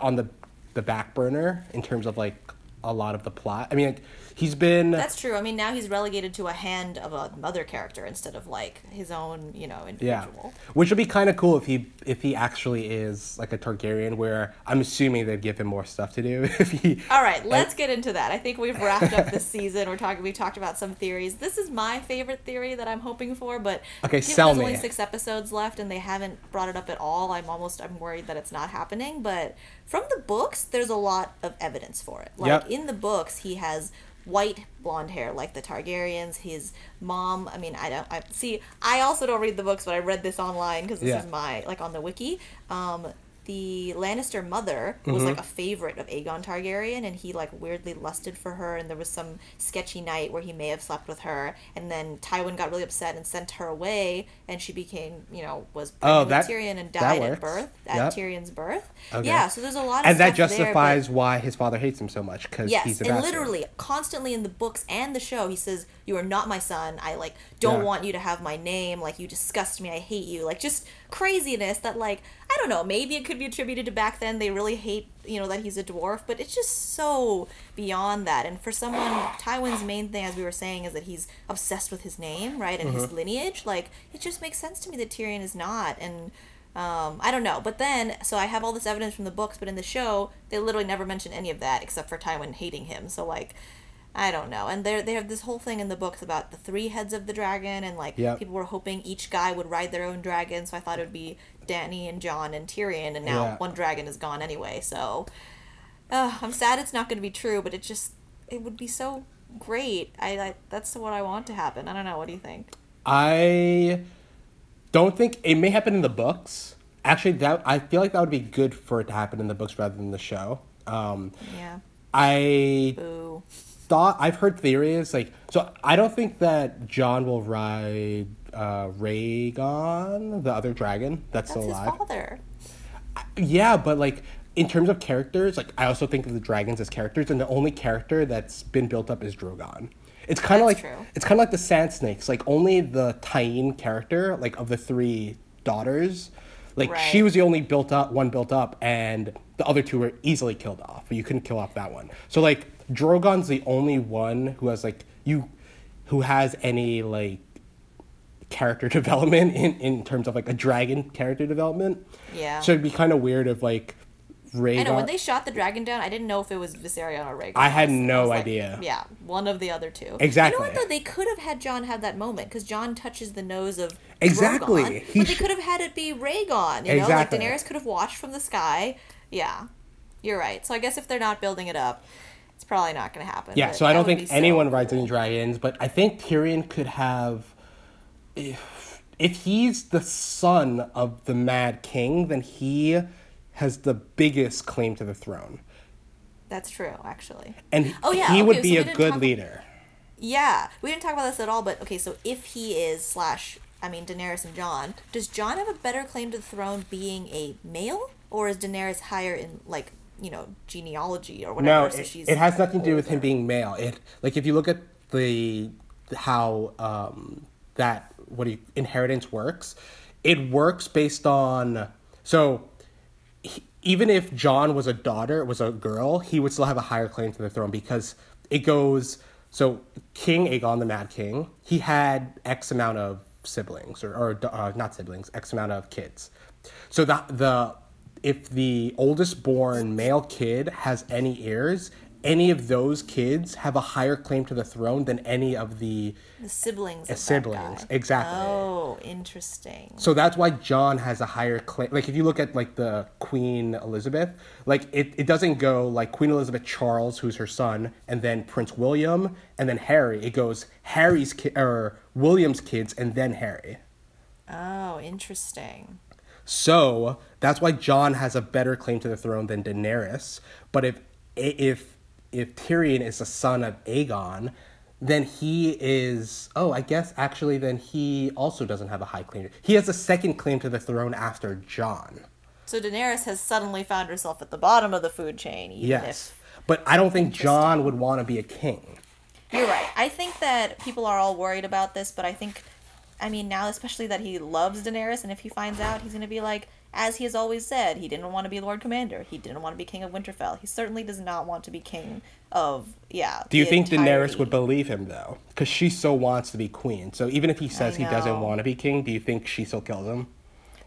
on the the back burner in terms of like a lot of the plot. I mean, like, he's been That's true. I mean, now he's relegated to a hand of another character instead of like his own, you know, individual. yeah, which would be kind of cool if he if he actually is like a Targaryen. Where I'm assuming they'd give him more stuff to do if he. All right, let's get into that. I think we've wrapped up this season. We're talking. We talked about some theories. This is my favorite theory that I'm hoping for, but Okay, sell there's me. only six episodes left and they haven't brought it up at all. I'm almost I'm worried that it's not happening. But from the books, there's a lot of evidence for it. Like Yep. in the books, he has white blonde hair like the Targaryens. His mom. I mean, I don't. I see. I also don't read the books, but I read this online because this Yeah. is my like on the wiki. Um, the Lannister mother was Mm-hmm. like a favorite of Aegon Targaryen, and he like weirdly lusted for her. And there was some sketchy night where he may have slept with her, and then Tywin got really upset and sent her away, and she became, you know, was Oh, pregnant that- with Tyrion and died at birth at Yep. Tyrion's birth. Okay. Yeah, so there's a lot of and that stuff there, but- justifies why his father hates him so much because Yes, he's a and bastard. literally, constantly in the books and the show, he says, "You are not my son. I like don't Yeah. want you to have my name. Like you disgust me. I hate you. Like just craziness that like I don't know. Maybe it could be attributed to back then. They really hate you know that he's a dwarf, but it's just so beyond that. And for someone, Tywin's main thing, as we were saying, is that he's obsessed with his name, right, and Mm-hmm. his lineage. Like it just makes sense to me that Tyrion is not and. Um, I don't know, but then so I have all this evidence from the books, but in the show they literally never mention any of that except for Tywin hating him. So like, I don't know. And they they have this whole thing in the books about the three heads of the dragon, and like Yep. people were hoping each guy would ride their own dragon. So I thought it would be Dany and Jon and Tyrion, and now Yeah. one dragon is gone anyway. So uh, I'm sad it's not going to be true, but it just it would be so great. I, I that's what I want to happen. I don't know. What do you think? I don't think it may happen in the books. Actually, that I feel like that would be good for it to happen in the books rather than the show. Um, Yeah. I Boo. Thought I've heard theories like so. I don't think that Jon will ride uh, Rhaegal, the other dragon that's, That's still his alive. father. Yeah, but like in terms of characters, like I also think of the dragons as characters, and the only character that's been built up is Drogon. It's kind of like true. it's kind of like the Sand Snakes. Like only the Tyene character, like of the three daughters, like she was the only built up one built up, and the other two were easily killed off. But you couldn't kill off that one. So like Drogon's the only one who has like you, who has any like character development in, in terms of like a dragon character development. Yeah. So it'd be kind of weird if like Rhaegar. I know when they shot the dragon down, I didn't know if it was Viserion or Rhaegar. I had no was like, idea. yeah, one of the other two. Exactly. You know what though? They could have had Jon have that moment because Jon touches the nose of Exactly. He but they could have had it be Rhaegal. You know, like Daenerys could have watched from the sky. Yeah, you're right. So I guess if they're not building it up, it's probably not going to happen. yeah, so I don't think be so anyone rides cool. any dragons, but I think Tyrion could have. If, if he's the son of the Mad King, then he has the biggest claim to the throne. That's true, actually. And Oh, yeah, he okay, would be we a good talk- leader. Yeah, we didn't talk about this at all, but okay, so if he is slash, I mean Daenerys and Jon, does Jon have a better claim to the throne being a male, or is Daenerys higher in like you know genealogy or whatever? No, so it, it has nothing to do with him being male. It like if you look at the how um, that what do you, inheritance works, it works based on so he- even if Jon was a daughter, was a girl, he would still have a higher claim to the throne because it goes so King Aegon the Mad King, he had X amount of siblings or, or uh, not siblings, X amount of kids. So the the if the oldest born male kid has any heirs, any of those kids have a higher claim to the throne than any of the the siblings. Siblings. Exactly. Oh, interesting. So that's why Jon has a higher claim. Like if you look at like the Queen Elizabeth, like it, it doesn't go like Queen Elizabeth Charles, who's her son, and then Prince William, and then Harry. It goes Harry's kid or William's kids, and then Harry. Oh, interesting. So that's why Jon has a better claim to the throne than Daenerys. But if if if Tyrion is the son of Aegon, then he is oh I guess actually then he also doesn't have a high claim. He has a second claim to the throne after Jon. So Daenerys has suddenly found herself at the bottom of the food chain. Even Yes. But I don't think Jon would want to be a king. You're right. I think that people are all worried about this, but I think, I mean, now especially that he loves Daenerys, and if he finds out, he's going to be like, as he has always said, he didn't want to be Lord Commander. He didn't want to be King of Winterfell. He certainly does not want to be King of, yeah. Do you think Daenerys would believe him though? Because she so wants to be queen. So even if he says he doesn't want to be king, do you think she still kills him?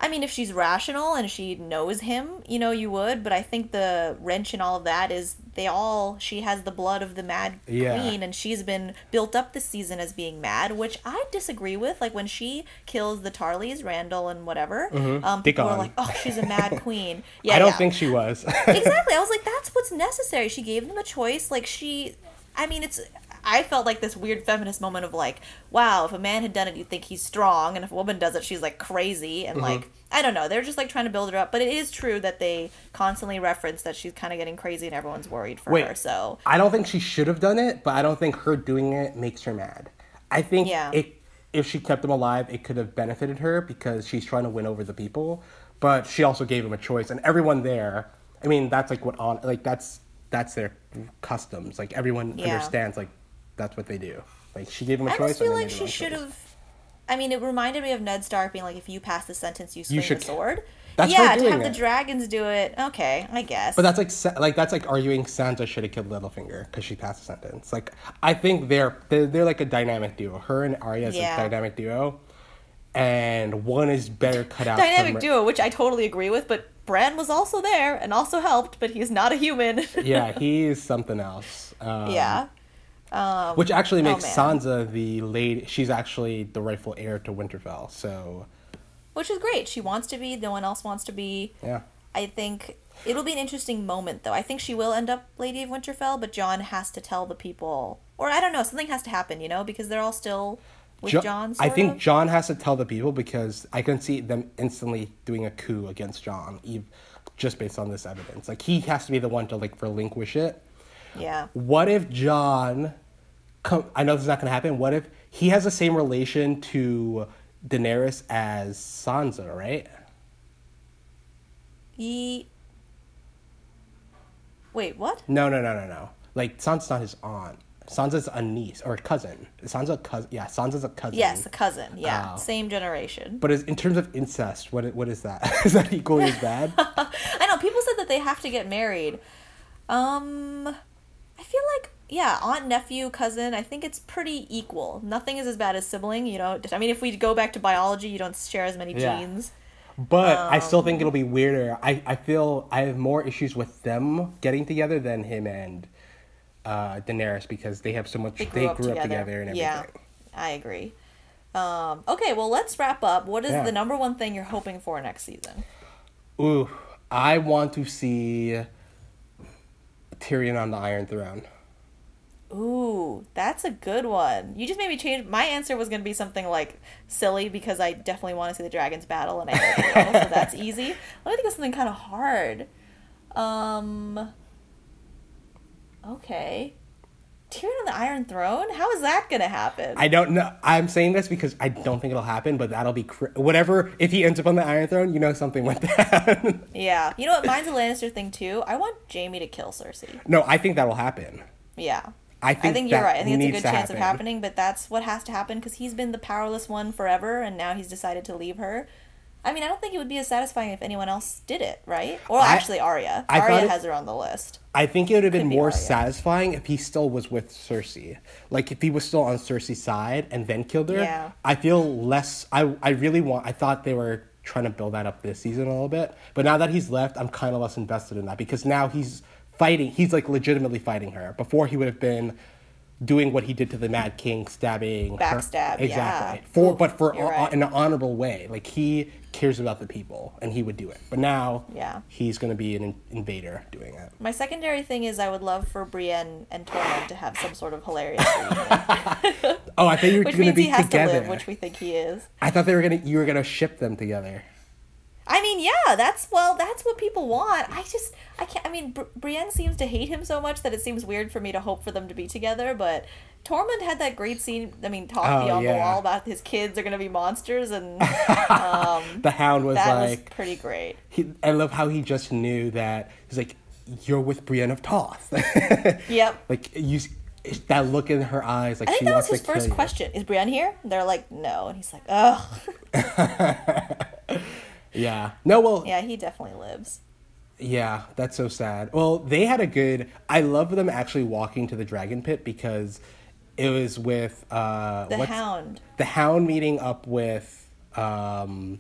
I mean, if she's rational and she knows him, you know, you would. But I think the wrench in all of that is they all. She has the blood of the Mad Yeah. Queen, and she's been built up this season as being mad, which I disagree with. Like when she kills the Tarleys, Randyll, and whatever, um, people are like, "Oh, she's a mad queen." Yeah, I don't yeah. think she was. exactly. I was like, that's what's necessary. She gave them a choice. Like she, I mean, it's. I felt like this weird feminist moment of like, wow, if a man had done it, you'd think he's strong, and if a woman does it, she's like crazy, and mm-hmm. like, I don't know. They're just like trying to build her up, but it is true that they constantly reference that she's kind of getting crazy, and everyone's worried for Wait. her. So I don't think she should have done it, but I don't think her doing it makes her mad. I think Yeah. it, if she kept him alive, it could have benefited her because she's trying to win over the people. But she also gave him a choice, and everyone there. I mean, that's like what on like that's that's their customs. Like everyone Yeah. understands. Like that's what they do. Like she gave him a I choice. just feel like she should have. I mean, it reminded me of Ned Stark being like, if you pass the sentence, you swing should- the sword. That's yeah, to have the dragons do it. Okay, I guess. But that's like like that's like arguing Sansa should have killed Littlefinger because she passed the sentence. Like I think they're they're, they're like a dynamic duo. Her and Arya is Yeah. a dynamic duo, and one is better cut out. dynamic from, duo, which I totally agree with, but Bran was also there and also helped, but he's not a human. Yeah, he's something else. Um, yeah. Um, Which actually oh, makes man. Sansa the lady. She's actually the rightful heir to Winterfell. So which is great. She wants to be. No one else wants to be. yeah, I think it'll be an interesting moment, though. I think she will end up Lady of Winterfell, but Jon has to tell the people, or I don't know, something has to happen, you know, because they're all still with Jo- Jon. I think of. Jon has to tell the people because I can see them instantly doing a coup against Jon, just based on this evidence. Like he has to be the one to like relinquish it. Yeah. What if Jon? Come, I know this is not going to happen. What if he has the same relation to Daenerys as Sansa? Right? He. Wait, what? No, no, no, no, no. Like Sansa's not his aunt. Sansa's a niece or a cousin. Sansa a cousin. Yeah, Sansa's a cousin. Yes, a cousin. Yeah, Oh. same generation. But is, in terms of incest, what what is that? is that equally as bad? I know people said that they have to get married. Um, I feel like yeah, aunt, nephew, cousin. I think it's pretty equal. Nothing is as bad as sibling. You know, I mean, if we go back to biology, you don't share as many Yeah. genes. But I still think it'll be weirder. I, I feel I have more issues with them getting together than him and uh, Daenerys because they have so much. They They grew, grew, up, up, together. together. and everything. yeah, I agree. Um, okay, well, let's wrap up. What is Yeah. the number one thing you're hoping for next season? Ooh, I want to see Tyrion on the Iron Throne. Ooh, that's a good one. You just made me change. My answer was going to be something like silly because I definitely want to see the dragons battle, and I know so that's easy. Let me think of something kind of hard. Um. Okay. Tyrion on the Iron Throne? How is that going to happen? I don't know. I'm saying this because I don't think it'll happen, but that'll be cr- whatever. If he ends up on the Iron Throne, you know something went down. yeah. You know what? Mine's a Lannister thing too. I want Jaime to kill Cersei. no, I think that will happen. Yeah. I think, I think you're right. I think it's a good chance of happening, but that's what has to happen because he's been the powerless one forever, and now he's decided to leave her. I mean, I don't think it would be as satisfying if anyone else did it, right? Or I- actually, Arya. I Arya it- has her on the list. I think it would have been be more Arya. satisfying if he still was with Cersei. Like if he was still on Cersei's side and then killed her. Yeah. I feel less. I I really want. I thought they were trying to build that up this season a little bit, but now that he's left, I'm kind of less invested in that because now he's fighting. He's like legitimately fighting her. Before he would have been doing what he did to the Mad King, stabbing. her- Backstab, Exactly. yeah. For but for uh, right. in an honorable way. Like he cares about the people and he would do it. But now. Yeah. He's gonna be an in- invader doing it. My secondary thing is I would love for Brienne and Tormund to have some sort of hilarious reunion, Oh, I thought you were gonna means be together. to live, which we think he is. I thought they were gonna you were gonna ship them together. I mean, yeah, that's well, that's what people want. I just, I can't. I mean, Br- Brienne seems to hate him so much that it seems weird for me to hope for them to be together. But Tormund had that great scene. I mean, talking Oh, beyond the wall about his kids are gonna be monsters, and um, The Hound was that was like, pretty great. he, I love how he just knew that he's like, you're with Brienne of Tarth. Yep. like you, that look in her eyes, like I think she that was his first question. Is Brienne here? And they're like, no, and he's like, oh, Yeah. No, well, yeah, he definitely lives. Yeah, that's so sad. Well, they had a good. I love them actually walking to the dragon pit because it was with uh, The Hound. The Hound meeting up with um,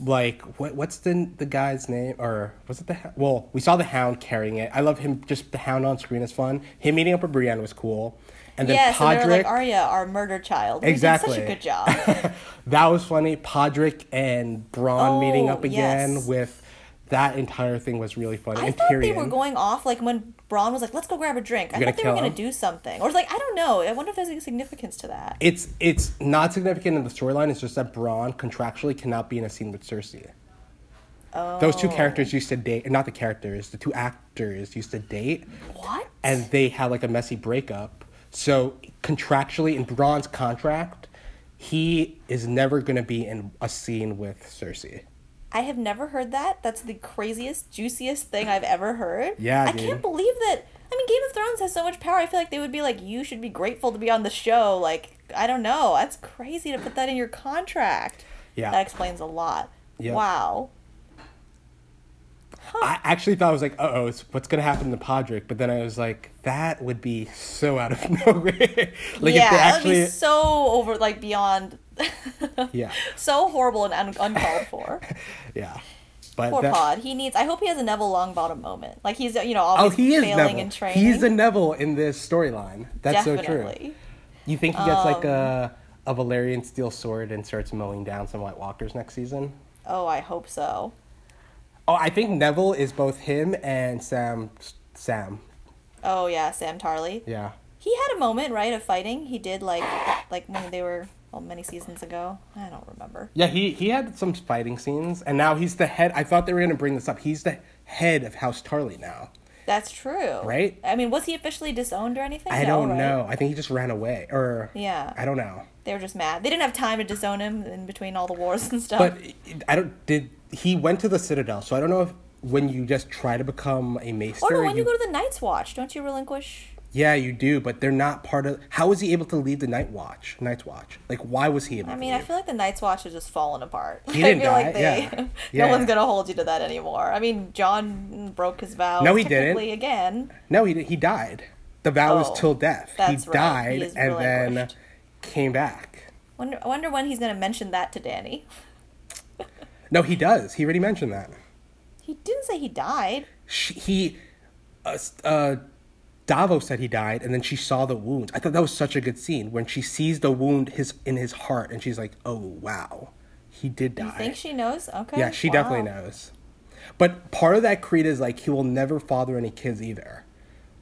like what what's the the guy's name or was it the Hou- well we saw the Hound carrying it. I love him. Just the Hound on screen is fun. Him meeting up with Brienne was cool. And then yes, and they're like Podrick, Arya, our murder child. Exactly. such a good job. that was funny. Podrick and Bronn oh, meeting Oh, up again yes. with that entire thing was really funny. I and thought Tyrion. they were going off like when Bronn was like, "Let's go grab a drink." I You're thought they were going to do something, or it's like I don't know. I wonder if there's any significance to that. It's it's not significant in the storyline. It's just that Bronn contractually cannot be in a scene with Cersei. Oh. Those two oh. characters Oh. used to date, not the characters, the two actors used to date, What? and they had like a messy breakup. So contractually, in Bronn's contract, he is never going to be in a scene with Cersei. I have never heard that. That's the craziest, juiciest thing I've ever heard. Yeah, I dude. can't believe that. I mean, Game of Thrones has so much power. I feel like they would be like, "You should be grateful to be on the show." Like, I don't know. That's crazy to put that in your contract. Yeah. That explains a lot. Yep. Wow. I actually thought I was like, uh oh, what's going to happen to Podrick? But then I was like, that would be so out of nowhere. like yeah, if they that would actually, be so over, like beyond, yeah, so horrible and un- uncalled for. yeah. But Poor that- Pod. He needs. I hope he has a Neville Longbottom moment. Like he's you know obviously Oh, he is failing Neville. in training. He's a Neville in this storyline. That's so true. Definitely. You think he gets like Um, a a Valyrian steel sword and starts mowing down some White Walkers next season? Oh, I hope so. Oh, I think Neville is both him and Sam. Sam. Oh yeah, Sam Tarly. Yeah. He had a moment, right, of fighting. He did like like when they were well many seasons ago. I don't remember. Yeah, he, he had some fighting scenes, and now he's the head. I thought they were going to bring this up. He's the head of House Tarly now. That's true. Right? I mean, was he officially disowned or anything? I No, don't right? know. I think he just ran away, or Yeah. I don't know. They were just mad. They didn't have time to disown him in between all the wars and stuff. But I don't. Did he went to the Citadel? So I don't know if when you just try to become a maester. oh no, when you, go to the Night's Watch, don't you relinquish? yeah, you do, but they're not part of. How was he able to lead the Night Watch? Night's Watch. Like, why was he able? I mean, I feel like the Night's Watch has just fallen apart. He I didn't feel die, like they, yeah. no Yeah. one's gonna hold you to that anymore. I mean, Jon broke his vow. Completely again. No, he didn't. Again, No, he he died. The vow was Oh, till death. He that's right. died He and then came back. wonder, I wonder when he's gonna mention that to Dany. No, he does. He already mentioned that. He didn't say he died. She, he, uh, uh, Davos said he died, and then she saw the wounds. I thought that was such a good scene when she sees the wound his in his heart, and she's like, "Oh wow, he did die." You think she knows? Okay. yeah, she wow. definitely knows. But part of that creed is like he will never father any kids either.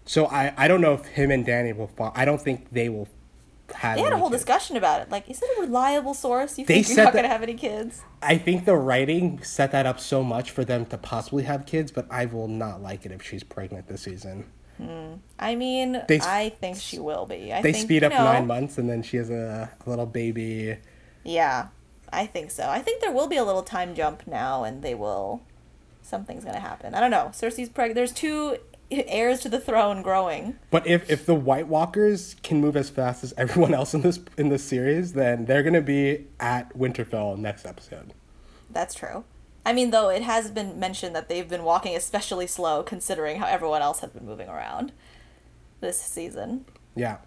So I I don't know if him and Dany will. Fa- I don't think they will have. They had a whole kids. discussion about it. Like, is it a reliable source? You They think you're not gonna have any kids? I think the writing set that up so much for them to possibly have kids, but I will not like it if she's pregnant this season. Hmm. I mean, They- I think she will be. I They think, speed you up know, nine months, and then she has a, a little baby. Yeah, I think so. I think there will be a little time jump now, and they will. Something's gonna happen. I don't know. Cersei's pregnant. There's two heirs to the throne growing. But if, if the White Walkers can move as fast as everyone else in this in this series, then they're gonna be at Winterfell next episode. That's true. I mean, though, it has been mentioned that they've been walking especially slow, considering how everyone else has been moving around this season. Yeah,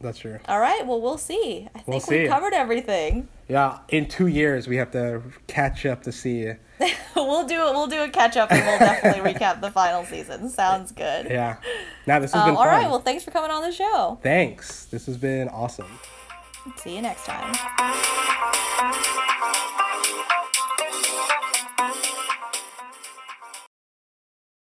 that's true. All right. Well, we'll see. I We'll think we see. covered everything. Yeah, in two years we have to catch up to see. we'll do it. we'll do a catch up, and we'll definitely recap the final season. Sounds good. Yeah. Now this has Um, been all fun. right. Well, thanks for coming on the show. Thanks. This has been awesome. See you next time.